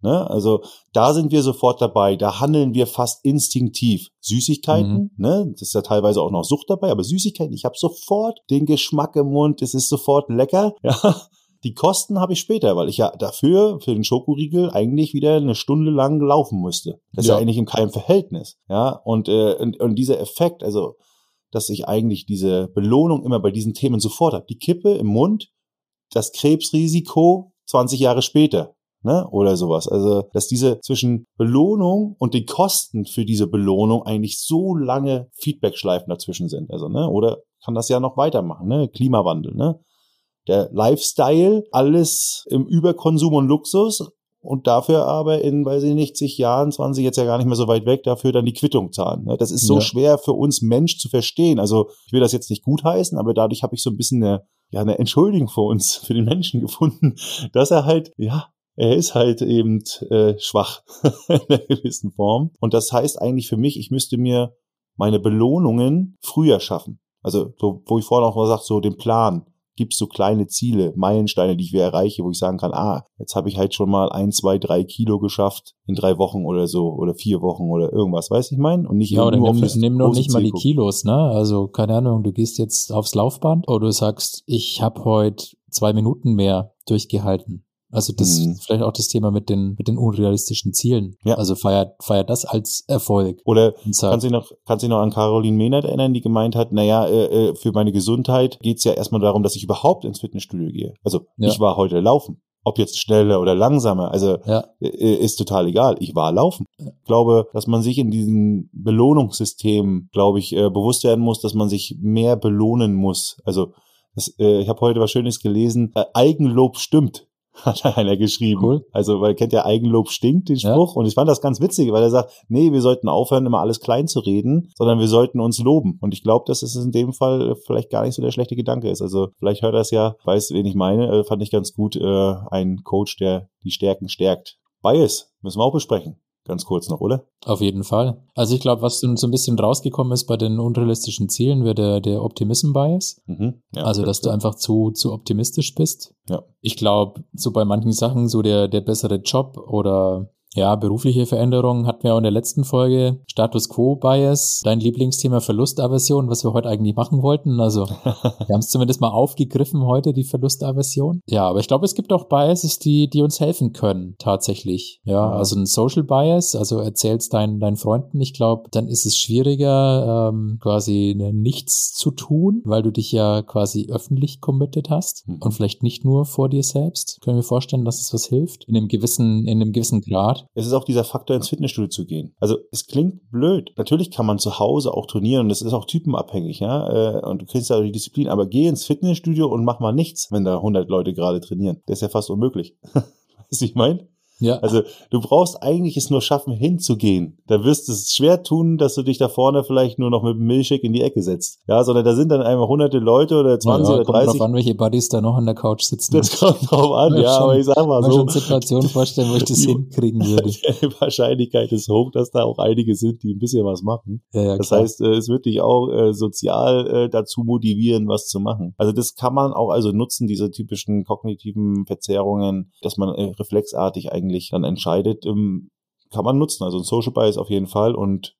Ne? Also da sind wir sofort dabei, da handeln wir fast instinktiv. Süßigkeiten, Mhm. ne? das ist ja teilweise auch noch Sucht dabei, aber Süßigkeiten, ich habe sofort den Geschmack im Mund, es ist sofort lecker. Ja? Die Kosten habe ich später, weil ich ja dafür, für den Schokoriegel, eigentlich wieder eine Stunde lang laufen müsste. Das ist ja Ja. eigentlich in keinem Verhältnis. Ja, und, äh, und, und dieser Effekt, also dass ich eigentlich diese Belohnung immer bei diesen Themen sofort habe. Die Kippe im Mund, das Krebsrisiko 20 Jahre später. Ne, oder sowas. Also, dass diese zwischen Belohnung und den Kosten für diese Belohnung eigentlich so lange Feedbackschleifen dazwischen sind. Also, ne, oder kann das ja noch weitermachen, ne? Klimawandel, ne? Der Lifestyle, alles im Überkonsum und Luxus und dafür aber in, weiß ich nicht, zig Jahren, 20 jetzt ja gar nicht mehr so weit weg, dafür dann die Quittung zahlen. Ne? Das ist so Ja. schwer für uns Mensch zu verstehen. Also ich will das jetzt nicht gutheißen, aber dadurch habe ich so ein bisschen eine, ja, eine Entschuldigung für uns, für den Menschen gefunden, dass er halt, ja, er ist halt eben äh, schwach in einer gewissen Form. Und das heißt eigentlich für mich, ich müsste mir meine Belohnungen früher schaffen. Also, so, wo ich vorhin auch mal sagte, so den Plan. Gibt so kleine Ziele, Meilensteine, die ich wieder erreiche, wo ich sagen kann, ah, jetzt habe ich halt schon mal ein, zwei, drei Kilo geschafft in drei Wochen oder so oder vier Wochen oder irgendwas, weiß ich mein? Und nicht Ja, oder nur nimm, auf nimm große nicht mal die. Kilos, ne? Also, keine Ahnung, du gehst jetzt aufs Laufband oder du sagst, ich habe heute zwei Minuten mehr durchgehalten. Also das Mhm. vielleicht auch das Thema mit den mit den unrealistischen Zielen. Ja. Also feiert feiert das als Erfolg Oder du dich noch, kannst du dich noch an Caroline Mehnert erinnern, die gemeint hat, naja, äh, äh, für meine Gesundheit geht's ja erstmal darum, dass ich überhaupt ins Fitnessstudio gehe. Also Ja. ich war heute laufen. Ob jetzt schneller oder langsamer, also ja, äh, ist total egal. Ich war laufen. Ich glaube, dass man sich in diesem Belohnungssystem, glaube ich, äh, bewusst werden muss, dass man sich mehr belohnen muss. Also das, äh, ich habe heute was Schönes gelesen. Äh, Eigenlob stimmt, hat einer geschrieben. Cool. Also, weil kennt ja Eigenlob stinkt, den Ja. Spruch. Und ich fand das ganz witzig, weil er sagt, nee, wir sollten aufhören, immer alles klein zu reden, sondern wir sollten uns loben. Und ich glaube, dass es in dem Fall vielleicht gar nicht so der schlechte Gedanke ist. Also vielleicht hört er es ja, weiß, wen ich meine, äh, fand ich ganz gut, äh, ein Coach, der die Stärken stärkt. Bias, müssen wir auch besprechen. Ganz kurz noch, oder? auf jeden Fall. Also ich glaube, was so ein bisschen rausgekommen ist bei den unrealistischen Zielen, wäre der der Optimism Bias. Mhm. Ja, also, dass du einfach zu, zu optimistisch bist. Ja. Ich glaube, so bei manchen Sachen, so der, der bessere Job oder ja, berufliche Veränderungen hatten wir auch in der letzten Folge. Status Quo Bias, dein Lieblingsthema Verlustaversion, was wir heute eigentlich machen wollten. Also, wir haben es zumindest mal aufgegriffen heute, die Verlustaversion. Ja, aber ich glaube, es gibt auch Biases, die, die uns helfen können, tatsächlich. Ja, Ja. also ein Social Bias, also erzählst deinen, deinen Freunden, ich glaube, dann ist es schwieriger, ähm, quasi nichts zu tun, weil du dich ja quasi öffentlich committed hast Mhm. und vielleicht nicht nur vor dir selbst. Können wir vorstellen, dass es was hilft? In einem gewissen, in einem gewissen Grad. Es ist auch dieser Faktor, ins Fitnessstudio zu gehen. Also es klingt blöd. Natürlich kann man zu Hause auch trainieren und es ist auch typenabhängig, ja. äh, Und du kriegst ja die Disziplin, aber geh ins Fitnessstudio und mach mal nichts, wenn da 100 Leute gerade trainieren. Das ist ja fast unmöglich. weißt du, ich meine? Ja. Also du brauchst eigentlich es nur schaffen, hinzugehen. Da wirst du es schwer tun, dass du dich da vorne vielleicht nur noch mit dem Milchshake in die Ecke setzt. Ja, sondern da sind dann einfach hunderte Leute oder 20 ja, oder kommt 30. drauf an, welche Buddies da noch an der Couch sitzen. Das kommt drauf an, Ja, ja, schon. aber ich sag mal so. schon Situationen vorstellen, wo ich das Die- hinkriegen würde. Die Wahrscheinlichkeit ist hoch, dass da auch einige sind, die ein bisschen was machen. Ja, ja, Das klar. heißt, äh, es wird dich auch äh, sozial äh, dazu motivieren, was zu machen. Also das kann man auch also nutzen, diese typischen kognitiven Verzerrungen, dass man reflexartig eigentlich dann entscheidet, ähm, kann man nutzen. Also ein Social Bias auf jeden Fall und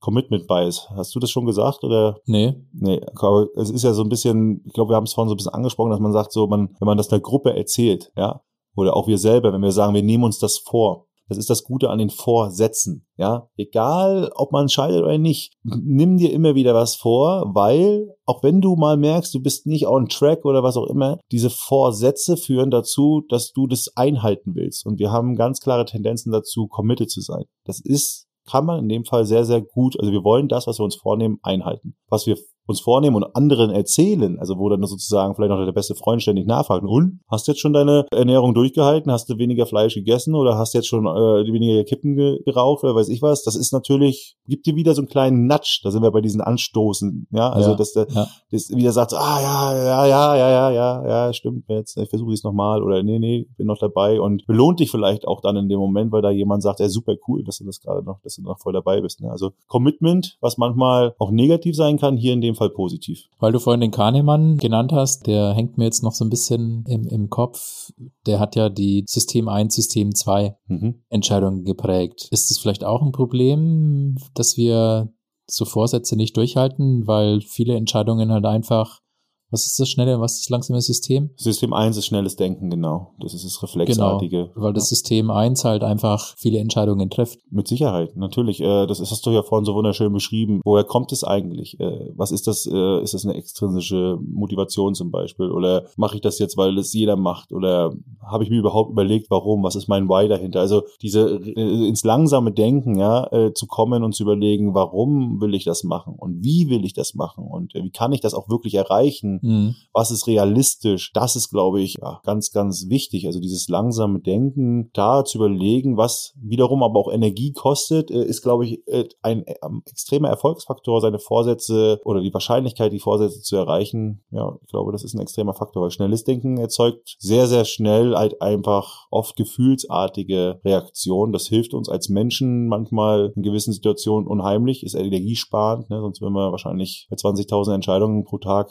Commitment Bias. Hast du das schon gesagt oder? Nee. Nee, aber es ist ja so ein bisschen, ich glaube, wir haben es vorhin so ein bisschen angesprochen, dass man sagt, so, man, wenn man das der Gruppe erzählt, ja, oder auch wir selber, wenn wir sagen, wir nehmen uns das vor, das ist das Gute an den Vorsätzen. Ja, egal, ob man scheidet oder nicht, nimm dir immer wieder was vor, weil auch wenn du mal merkst, du bist nicht on track oder was auch immer, diese Vorsätze führen dazu, dass du das einhalten willst. Und wir haben ganz klare Tendenzen dazu, committed zu sein. Das ist, kann man in dem Fall sehr, sehr gut. Also wir wollen das, was wir uns vornehmen, einhalten. Was wir uns vornehmen und anderen erzählen, also wo dann sozusagen vielleicht noch der beste Freund ständig nachfragt, und hast du jetzt schon deine Ernährung durchgehalten, hast du weniger Fleisch gegessen oder hast jetzt schon äh, weniger Kippen geraucht oder weiß ich was, das ist natürlich, gibt dir wieder so einen kleinen Nudge, da sind wir bei diesen Anstoßen, ja, also Ja, dass der ja. das wieder sagt, so, ah ja, ja, ja, ja, ja, ja, ja, stimmt, jetzt ich versuche es nochmal oder nee, nee, bin noch dabei und belohnt dich vielleicht auch dann in dem Moment, weil da jemand sagt, ja, super cool, dass du das gerade noch, dass du noch voll dabei bist. Ne? Also Commitment, was manchmal auch negativ sein kann, hier in dem Fall positiv. Weil du vorhin den Kahnemann genannt hast, der hängt mir jetzt noch so ein bisschen im, im Kopf. Der hat ja die System 1, System 2 Mhm. Entscheidungen geprägt. Ist es vielleicht auch ein Problem, dass wir so Vorsätze nicht durchhalten, weil viele Entscheidungen halt einfach, was ist das schnelle, was ist das langsame System? System 1 ist schnelles Denken, genau. Das ist das Reflexartige. Weil das System 1 halt einfach viele Entscheidungen trifft. Mit Sicherheit, natürlich. Äh, das hast du ja vorhin so wunderschön beschrieben. Woher kommt es eigentlich? Äh, was ist das? Äh, ist das eine extrinsische Motivation zum Beispiel? Oder mache ich das jetzt, weil es jeder macht? Oder habe ich mir überhaupt überlegt, warum? Was ist mein Why dahinter? Also diese ins langsame Denken, ja, zu kommen und zu überlegen, warum will ich das machen und wie will ich das machen und wie kann ich das auch wirklich erreichen? Mhm. was ist realistisch? Das ist, glaube ich, ja, ganz, ganz wichtig. Also dieses langsame Denken, da zu überlegen, was wiederum aber auch Energie kostet, äh, ist, glaube ich, äh, ein äh, extremer Erfolgsfaktor, seine Vorsätze oder die Wahrscheinlichkeit, die Vorsätze zu erreichen. Ja, ich glaube, das ist ein extremer Faktor, weil schnelles Denken erzeugt sehr, sehr schnell halt einfach oft gefühlsartige Reaktionen. Das hilft uns als Menschen manchmal in gewissen Situationen unheimlich, ist energiesparend, ne? sonst würden wir wahrscheinlich bei 20.000 Entscheidungen pro Tag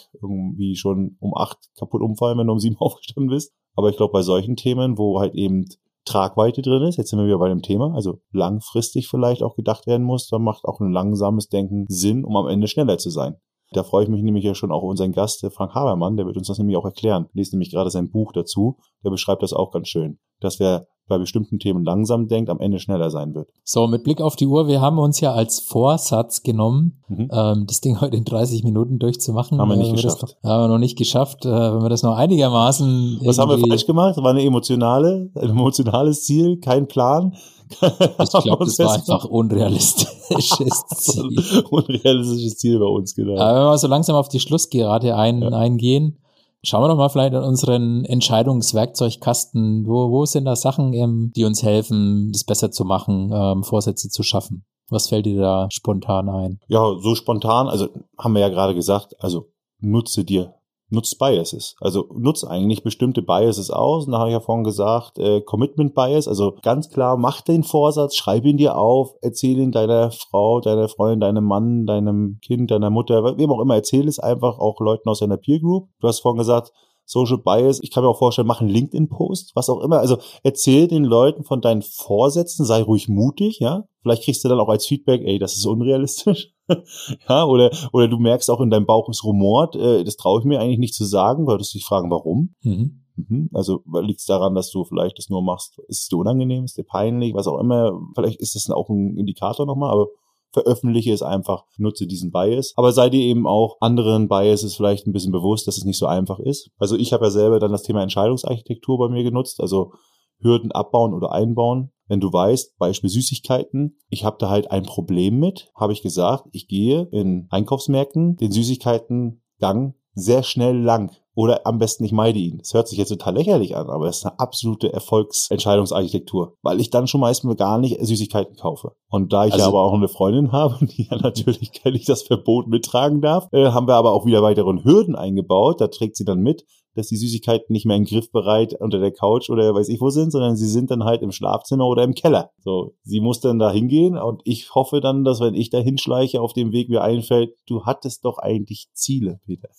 irgendwie schon um acht kaputt umfallen, wenn du um sieben aufgestanden bist. Aber ich glaube, bei solchen Themen, wo halt eben Tragweite drin ist, jetzt sind wir wieder bei dem Thema, also langfristig vielleicht auch gedacht werden muss, dann macht auch ein langsames Denken Sinn, um am Ende schneller zu sein. Da freue ich mich nämlich ja schon auch auf unseren Gast, der Frank Habermann, der wird uns das nämlich auch erklären. Lese nämlich gerade sein Buch dazu, der beschreibt das auch ganz schön, dass wer bei bestimmten Themen langsam denkt, am Ende schneller sein wird. So, mit Blick auf die Uhr, wir haben uns ja als Vorsatz genommen, Mhm. ähm, das Ding heute in 30 Minuten durchzumachen. Haben wir nicht Äh, wenn das geschafft. Noch, haben wir noch nicht geschafft. Äh, wenn wir das noch einigermaßen Was haben wir falsch gemacht? War eine emotionale, ein emotionales Ziel, kein Plan. Ich glaube, das war einfach unrealistisches Ziel. Unrealistisches Ziel bei uns, genau. Aber wenn wir so langsam auf die Schlussgerade ein, Ja. eingehen, schauen wir doch mal vielleicht an unseren Entscheidungswerkzeugkasten. Wo, wo sind da Sachen, ähm, die uns helfen, das besser zu machen, ähm, Vorsätze zu schaffen? Was fällt dir da spontan ein? Ja, so spontan, also haben wir ja gerade gesagt, also nutze dir, nutzt Biases. Also nutze eigentlich bestimmte Biases aus. Und da habe ich ja vorhin gesagt, äh, Commitment Bias, also ganz klar, mach den Vorsatz, schreib ihn dir auf, erzähl ihn deiner Frau, deiner Freundin, deinem Mann, deinem Kind, deiner Mutter, wem auch immer, erzähl es einfach auch Leuten aus deiner Peer Group. Du hast vorhin gesagt, Social Bias, ich kann mir auch vorstellen, mach einen LinkedIn-Post, was auch immer. Also erzähl den Leuten von deinen Vorsätzen, sei ruhig mutig, ja. Vielleicht kriegst du dann auch als Feedback, ey, das ist unrealistisch. ja, oder, oder du merkst auch in deinem Bauch, es rumort, äh, das traue ich mir eigentlich nicht zu sagen, würdest du dich fragen, warum? Mhm. Mhm. Also liegt es daran, dass du vielleicht das nur machst, ist es dir unangenehm, ist dir peinlich, was auch immer. Vielleicht ist das auch ein Indikator nochmal, aber veröffentliche es einfach, nutze diesen Bias. Aber sei dir eben auch anderen Biases vielleicht ein bisschen bewusst, dass es nicht so einfach ist. Also ich habe ja selber dann das Thema Entscheidungsarchitektur bei mir genutzt, also Hürden abbauen oder einbauen. Wenn du weißt, Beispiel Süßigkeiten, ich habe da halt ein Problem mit, habe ich gesagt, ich gehe in Einkaufsmärkten den Süßigkeitengang sehr schnell lang. Oder am besten ich meide ihn. Das hört sich jetzt total lächerlich an, aber es ist eine absolute Erfolgsentscheidungsarchitektur, weil ich dann schon meistens gar nicht Süßigkeiten kaufe. Und da ich Also- ja aber auch eine Freundin habe, die ja natürlich kenntlich das Verbot mittragen darf, äh, haben wir aber auch wieder weitere Hürden eingebaut. Da trägt sie dann mit, dass die Süßigkeiten nicht mehr in griffbereit unter der Couch oder weiß ich wo sind, sondern sie sind dann halt im Schlafzimmer oder im Keller. So, sie muss dann da hingehen und ich hoffe dann, dass wenn ich da hinschleiche, auf dem Weg mir einfällt, du hattest doch eigentlich Ziele, Peter.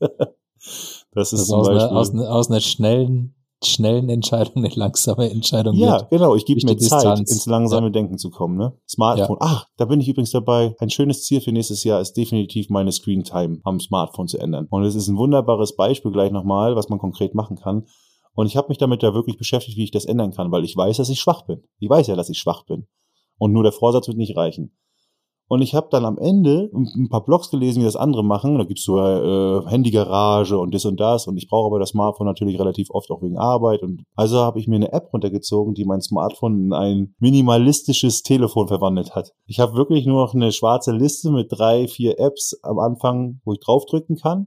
das ist zum aus, Beispiel. einer, aus, aus einer schnellen schnellen Entscheidung eine langsame Entscheidung Ja, wird. genau. Ich gebe mir Zeit, Distanz. ins langsame Denken zu kommen. Ne? Smartphone. Ach, da bin ich übrigens dabei. Ein schönes Ziel für nächstes Jahr ist definitiv meine Screen Time am Smartphone zu ändern. Und es ist ein wunderbares Beispiel gleich nochmal, was man konkret machen kann. Und ich habe mich damit ja wirklich beschäftigt, wie ich das ändern kann, weil ich weiß, dass ich schwach bin. Ich weiß ja, dass ich schwach bin. Und nur der Vorsatz wird nicht reichen. Und ich habe dann am Ende ein paar Blogs gelesen, wie das andere machen. Da gibt's so äh, Handygarage und das und das. Und ich brauche aber das Smartphone natürlich relativ oft auch wegen Arbeit. Und also habe ich mir eine App runtergezogen, die mein Smartphone in ein minimalistisches Telefon verwandelt hat. Ich habe wirklich nur noch eine schwarze Liste mit drei, vier Apps am Anfang, wo ich draufdrücken kann.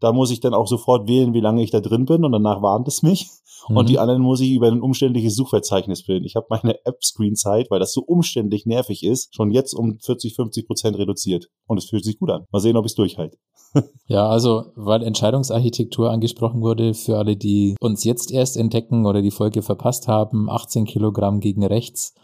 Da muss ich dann auch sofort wählen, wie lange ich da drin bin und danach warnt es mich. Und Mhm. die anderen muss ich über ein umständliches Suchverzeichnis bilden. Ich habe meine App-Screen-Zeit, weil das so umständlich nervig ist, schon jetzt um 40, 50 Prozent reduziert. Und es fühlt sich gut an. Mal sehen, ob ich es durchhalte. Ja, also, weil Entscheidungsarchitektur angesprochen wurde, für alle, die uns jetzt erst entdecken oder die Folge verpasst haben, 18 Kilogramm gegen rechts.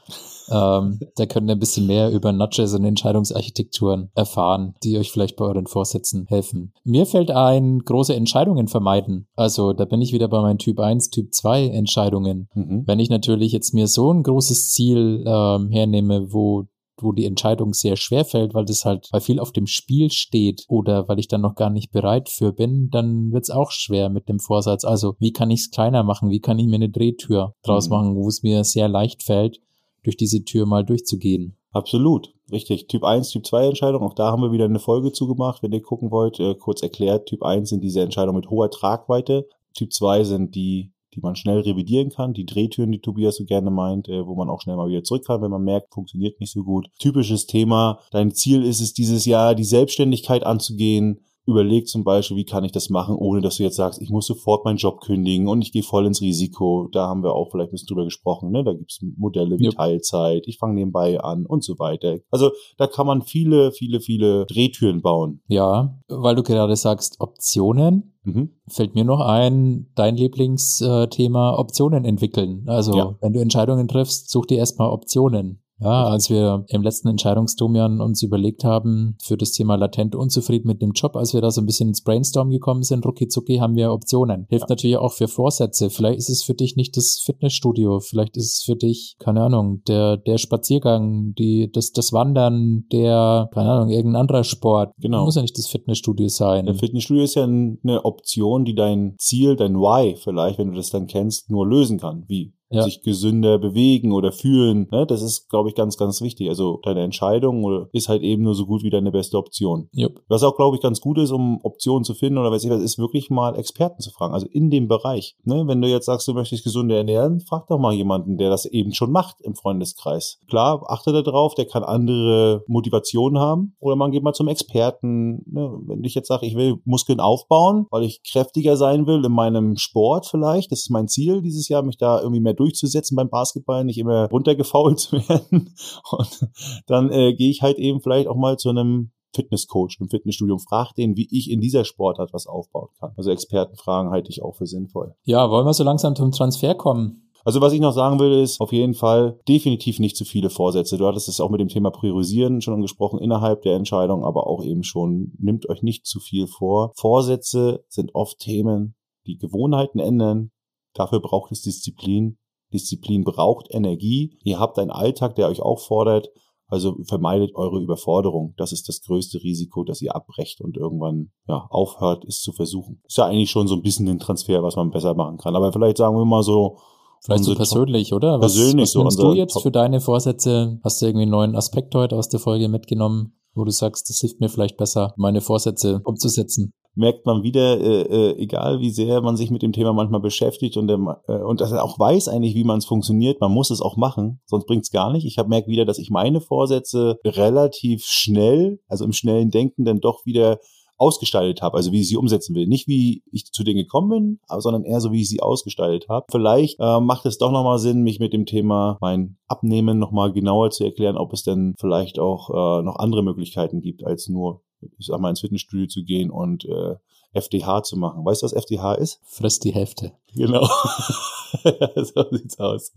Ähm, da könnt ihr ein bisschen mehr über Nudges und Entscheidungsarchitekturen erfahren, die euch vielleicht bei euren Vorsätzen helfen. Mir fällt ein, große Entscheidungen vermeiden. Also, da bin ich wieder bei meinen Typ 1, Typ 2 Entscheidungen. Mhm. Wenn ich natürlich jetzt mir so ein großes Ziel ähm, hernehme, wo wo die Entscheidung sehr schwer fällt, weil das halt, weil viel auf dem Spiel steht oder weil ich dann noch gar nicht bereit für bin, dann wird's auch schwer mit dem Vorsatz. Also, wie kann ich's kleiner machen? Wie kann ich mir eine Drehtür draus Mhm. machen, wo es mir sehr leicht fällt, durch diese Tür mal durchzugehen? Absolut. Richtig. Typ 1, Typ 2 Entscheidung. Auch da haben wir wieder eine Folge zugemacht, wenn ihr gucken wollt. Äh, kurz erklärt. Typ 1 sind diese Entscheidungen mit hoher Tragweite. Typ 2 sind die, die man schnell revidieren kann. Die Drehtüren, die Tobias so gerne meint, äh, wo man auch schnell mal wieder zurück kann, wenn man merkt, funktioniert nicht so gut. Typisches Thema. Dein Ziel ist es, dieses Jahr die Selbstständigkeit anzugehen. Überleg zum Beispiel, wie kann ich das machen, ohne dass du jetzt sagst, ich muss sofort meinen Job kündigen und ich gehe voll ins Risiko. Da haben wir auch vielleicht ein bisschen drüber gesprochen. Ne? Da gibt's Modelle wie Jupp. Teilzeit, ich fange nebenbei an und so weiter. Also da kann man viele, viele, viele Drehtüren bauen. Ja, weil du gerade sagst, Optionen. Mhm. Fällt mir noch ein, dein Lieblingsthema Optionen entwickeln. Also, Ja. wenn du Entscheidungen triffst, such dir erstmal Optionen. Ja, als wir im letzten Entscheidungsdomian uns überlegt haben für das Thema latent unzufrieden mit dem Job, als wir da so ein bisschen ins Brainstorm gekommen sind, rucki zucki haben wir Optionen. Hilft Ja. natürlich auch für Vorsätze. Vielleicht ist es für dich nicht das Fitnessstudio, vielleicht ist es für dich, keine Ahnung, der, der Spaziergang, die, das, das Wandern, der, keine Ahnung, irgendein anderer Sport. Genau. Muss ja nicht das Fitnessstudio sein. Der Fitnessstudio ist ja ein- eine Option, die dein Ziel, dein Why vielleicht, wenn du das dann kennst, nur lösen kann. Wie? Ja. Sich gesünder bewegen oder fühlen. Ne? Das ist, glaube ich, ganz, ganz wichtig. Also deine Entscheidung ist halt eben nur so gut wie deine beste Option. Jupp. Was auch, glaube ich, ganz gut ist, um Optionen zu finden oder weiß ich was, ist wirklich mal Experten zu fragen. Also in dem Bereich. Ne? Wenn du jetzt sagst, du möchtest gesünder ernähren, frag doch mal jemanden, der das eben schon macht im Freundeskreis. Klar, achte da drauf, der kann andere Motivationen haben. Oder man geht mal zum Experten. Ne? Wenn ich jetzt sage, ich will Muskeln aufbauen, weil ich kräftiger sein will in meinem Sport vielleicht, das ist mein Ziel dieses Jahr, mich da irgendwie mehr durchzusetzen beim Basketball, nicht immer runtergefault zu werden. Und dann äh, gehe ich halt eben vielleicht auch mal zu einem Fitnesscoach im Fitnessstudio frage den, wie ich in dieser Sportart was aufbauen kann. Also Expertenfragen halte ich auch für sinnvoll. Ja, wollen wir so langsam zum Transfer kommen? Also was ich noch sagen will, ist auf jeden Fall definitiv nicht zu viele Vorsätze. Du hattest es auch mit dem Thema Priorisieren schon angesprochen innerhalb der Entscheidung, aber auch eben schon, nehmt euch nicht zu viel vor. Vorsätze sind oft Themen, die Gewohnheiten ändern. Dafür braucht es Disziplin. Disziplin braucht Energie. Ihr habt einen Alltag, der euch auch fordert. Also vermeidet eure Überforderung. Das ist das größte Risiko, dass ihr abbrecht und irgendwann ja, aufhört, es zu versuchen. Ist ja eigentlich schon so ein bisschen ein Transfer, was man besser machen kann. Aber vielleicht sagen wir mal so, Vielleicht so persönlich, oder? Was, Persönlich was so, nimmst du jetzt Top- für deine Vorsätze? Hast du irgendwie einen neuen Aspekt heute aus der Folge mitgenommen, wo du sagst, das hilft mir vielleicht besser, meine Vorsätze umzusetzen? Merkt man wieder, äh, äh, egal wie sehr man sich mit dem Thema manchmal beschäftigt und, der, äh, und dass er auch weiß eigentlich, wie man es funktioniert, man muss es auch machen, sonst bringt's gar nicht. Ich habe merkt wieder, dass ich meine Vorsätze relativ schnell, also im schnellen Denken, dann doch wieder ausgestaltet habe, also wie ich sie umsetzen will. Nicht wie ich zu denen gekommen bin, sondern eher so, wie ich sie ausgestaltet habe. Vielleicht äh, macht es doch nochmal Sinn, mich mit dem Thema mein Abnehmen nochmal genauer zu erklären, ob es denn vielleicht auch äh, noch andere Möglichkeiten gibt, als nur, ich sag mal, ins Fitnessstudio zu gehen und äh, FDH zu machen. Weißt du, was FDH ist? Frisst die Hälfte. Genau. so sieht's aus.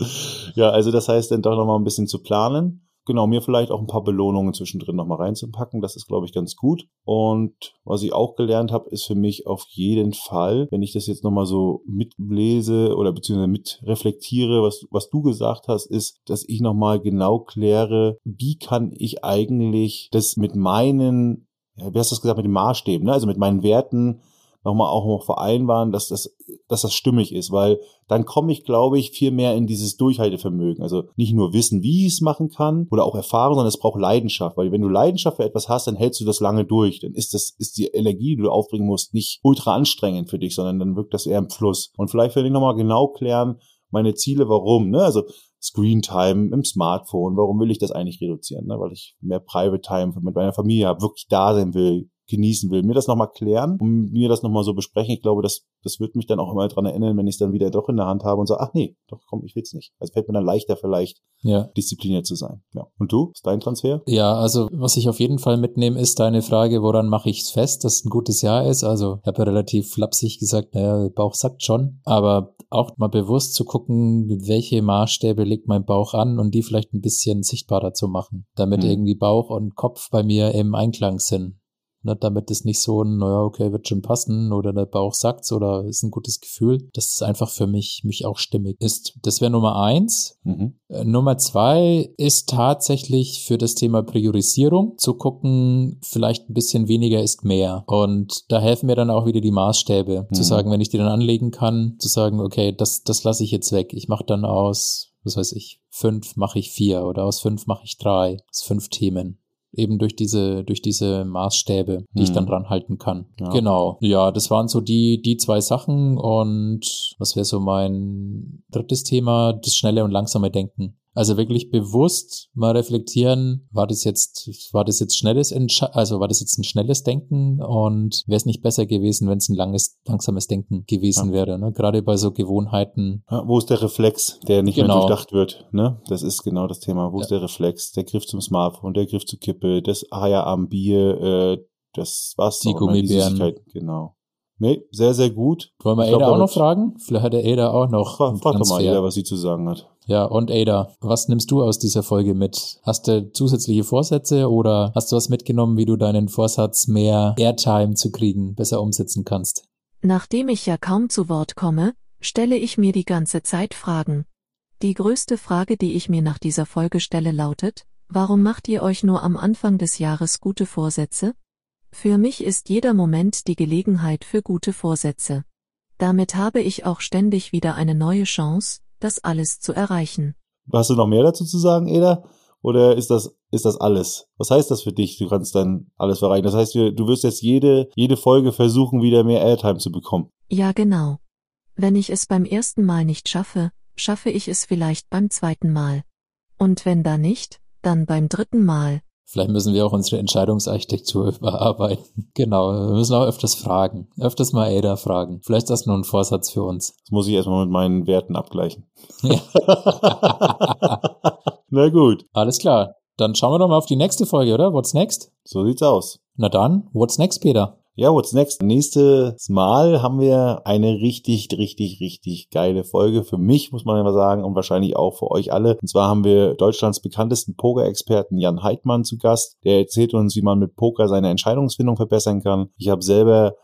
Ja, also das heißt dann doch nochmal ein bisschen zu planen. genau, mir vielleicht auch ein paar Belohnungen zwischendrin nochmal reinzupacken. Das ist, glaube ich, ganz gut. Und was ich auch gelernt habe, ist für mich auf jeden Fall, wenn ich das jetzt nochmal so mitlese oder beziehungsweise mitreflektiere, was, was du gesagt hast, ist, dass ich nochmal genau kläre, wie kann ich eigentlich das mit meinen, ja, wie hast du das gesagt, mit den Maßstäben, ne? also mit meinen Werten nochmal auch noch vereinbaren, dass das, dass das stimmig ist, weil dann komme ich, glaube ich, viel mehr in dieses Durchhaltevermögen. Also nicht nur wissen, wie ich es machen kann oder auch Erfahrung, sondern es braucht Leidenschaft, weil wenn du Leidenschaft für etwas hast, dann hältst du das lange durch. Dann ist das, ist die Energie, die du aufbringen musst, nicht ultra anstrengend für dich, sondern dann wirkt das eher im Fluss. Und vielleicht werde ich nochmal genau klären, meine Ziele, warum, ne? Also Screen Time im Smartphone, warum will ich das eigentlich reduzieren? Ne? Weil ich mehr Private Time mit meiner Familie habe, wirklich da sein will, genießen will. Mir das nochmal klären und mir das nochmal so besprechen. Ich glaube, das, das wird mich dann auch immer dran erinnern, wenn ich es dann wieder doch in der Hand habe und sage, ach nee, doch komm, ich will's nicht. Also fällt mir dann leichter vielleicht, ja. diszipliniert zu sein. Ja. Und du? Ist dein Transfer? Ja, also was ich auf jeden Fall mitnehme, ist deine Frage, woran mache ich es fest, dass es ein gutes Jahr ist. Also ich habe ja relativ flapsig gesagt, naja, Bauch sagt schon. Aber auch mal bewusst zu gucken, welche Maßstäbe legt mein Bauch an und die vielleicht ein bisschen sichtbarer zu machen, damit hm. irgendwie Bauch und Kopf bei mir im Einklang sind. Ne, damit es nicht so ein, naja, okay, wird schon passen oder der Bauch sagt's oder ist ein gutes Gefühl, dass es einfach für mich, mich auch stimmig ist. Das wäre Nummer eins. Mhm. Äh, Nummer zwei ist tatsächlich für das Thema Priorisierung zu gucken, vielleicht ein bisschen weniger ist mehr. Und da helfen mir dann auch wieder die Maßstäbe. Mhm. Zu sagen, wenn ich die dann anlegen kann, zu sagen, okay, das, das lasse ich jetzt weg. Ich mache dann aus, was weiß ich, fünf mache ich vier oder aus fünf mache ich drei. Aus fünf Themen eben durch diese, durch diese Maßstäbe, die hm. ich dann mhm. dran halten kann. Ja. Genau. Ja, das waren so die, die zwei Sachen und was wäre so mein drittes Thema? Das schnelle und langsame Denken. Also wirklich bewusst mal reflektieren, war das jetzt, war das jetzt schnelles, Entsche also war das jetzt ein schnelles Denken und wäre es nicht besser gewesen, wenn es ein langes, langsames Denken gewesen ja. wäre, ne? Gerade bei so Gewohnheiten. Ja, wo ist der Reflex, der nicht genau. mehr durchdacht wird, ne? Das ist genau das Thema. Wo ja. ist der Reflex? Der Griff zum Smartphone, der Griff zur Kippe, das Haja am Bier, äh, das was die Gummibären. Die genau. Nee, sehr, sehr gut. Wollen wir Ada auch noch fragen? Vielleicht hat der Ada auch noch. Frag, frag doch mal Ada, was sie zu sagen hat. Ja, und Ada, was nimmst du aus dieser Folge mit? Hast du zusätzliche Vorsätze oder hast du was mitgenommen, wie du deinen Vorsatz mehr Airtime zu kriegen besser umsetzen kannst? Nachdem ich ja kaum zu Wort komme, stelle ich mir die ganze Zeit Fragen. Die größte Frage, die ich mir nach dieser Folge stelle, lautet, warum macht ihr euch nur am Anfang des Jahres gute Vorsätze? Für mich ist jeder Moment die Gelegenheit für gute Vorsätze. Damit habe ich auch ständig wieder eine neue Chance, das alles zu erreichen. Hast du noch mehr dazu zu sagen, Eda? Oder ist das, ist das alles? Was heißt das für dich? Du kannst dann alles erreichen. Das heißt, du wirst jetzt jede, jede Folge versuchen, wieder mehr Airtime zu bekommen. Ja, genau. Wenn ich es beim ersten Mal nicht schaffe, schaffe ich es vielleicht beim zweiten Mal. Und wenn da nicht, dann beim dritten Mal. Vielleicht müssen wir auch unsere Entscheidungsarchitektur überarbeiten. Genau, wir müssen auch öfters fragen. Öfters mal Ada fragen. Vielleicht ist das nur ein Vorsatz für uns. Das muss ich erstmal mit meinen Werten abgleichen. Ja. Na gut. Alles klar. Dann schauen wir doch mal auf die nächste Folge, oder? What's next? So sieht's aus. Na dann, what's next, Peter? Ja, what's next? Nächstes Mal haben wir eine richtig, richtig, richtig geile Folge. Für mich, muss man mal sagen, und wahrscheinlich auch für euch alle. Und zwar haben wir Deutschlands bekanntesten Poker-Experten Jan Heidmann zu Gast. Der erzählt uns, wie man mit Poker seine Entscheidungsfindung verbessern kann. Ich habe selber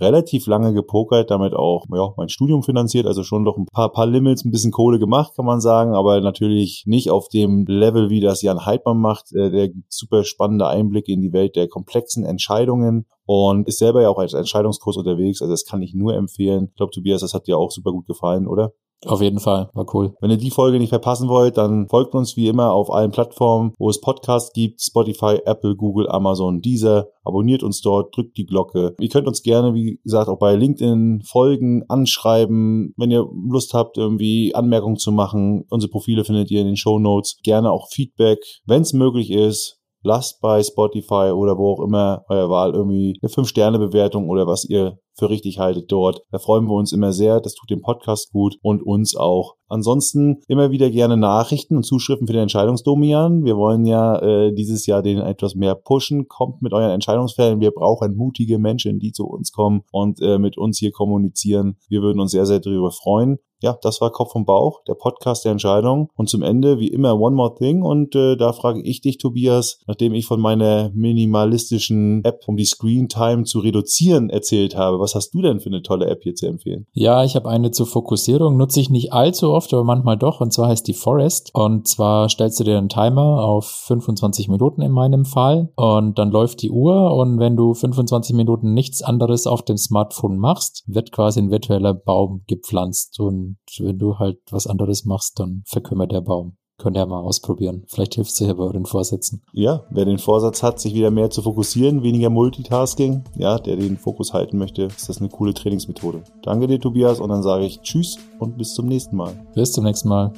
relativ lange gepokert, damit auch ja, mein Studium finanziert, also schon doch ein paar, paar Limits, ein bisschen Kohle gemacht, kann man sagen, aber natürlich nicht auf dem Level, wie das Jan Heidmann macht. Äh, der gibt super spannende Einblicke in die Welt der komplexen Entscheidungen und ist selber ja auch als Entscheidungskurs unterwegs, also das kann ich nur empfehlen. Ich glaube, Tobias, das hat dir auch super gut gefallen, oder? Auf jeden Fall, war cool. Wenn ihr die Folge nicht verpassen wollt, dann folgt uns wie immer auf allen Plattformen, wo es Podcasts gibt, Spotify, Apple, Google, Amazon, Deezer. Abonniert uns dort, drückt die Glocke. Ihr könnt uns gerne, wie gesagt, auch bei LinkedIn folgen, anschreiben, wenn ihr Lust habt, irgendwie Anmerkungen zu machen. Unsere Profile findet ihr in den Show Notes. Gerne auch Feedback, wenn es möglich ist lasst bei Spotify oder wo auch immer euer Wahl irgendwie eine 5-Sterne-Bewertung oder was ihr für richtig haltet dort. Da freuen wir uns immer sehr. Das tut dem Podcast gut und uns auch. Ansonsten immer wieder gerne Nachrichten und Zuschriften für den Entscheidungsdomian. Wir wollen ja äh, dieses Jahr den etwas mehr pushen. Kommt mit euren Entscheidungsfällen. Wir brauchen mutige Menschen, die zu uns kommen und äh, mit uns hier kommunizieren. Wir würden uns sehr, sehr darüber freuen ja, das war Kopf und Bauch, der Podcast der Entscheidung. Und zum Ende, wie immer, One More Thing. Und äh, da frage ich dich, Tobias, nachdem ich von meiner minimalistischen App, um die Screen Time zu reduzieren, erzählt habe, was hast du denn für eine tolle App hier zu empfehlen? Ja, ich habe eine zur Fokussierung, nutze ich nicht allzu oft, aber manchmal doch. Und zwar heißt die Forest. Und zwar stellst du dir einen Timer auf 25 Minuten in meinem Fall. Und dann läuft die Uhr. Und wenn du 25 Minuten nichts anderes auf dem Smartphone machst, wird quasi ein virtueller Baum gepflanzt. Und wenn du halt was anderes machst, dann verkümmert der Baum. Könnt ihr mal ausprobieren. Vielleicht hilft es dir bei euren Vorsätzen. Ja, wer den Vorsatz hat, sich wieder mehr zu fokussieren, weniger Multitasking, ja, der den Fokus halten möchte, ist das eine coole Trainingsmethode. Danke dir, Tobias, und dann sage ich Tschüss und bis zum nächsten Mal. Bis zum nächsten Mal.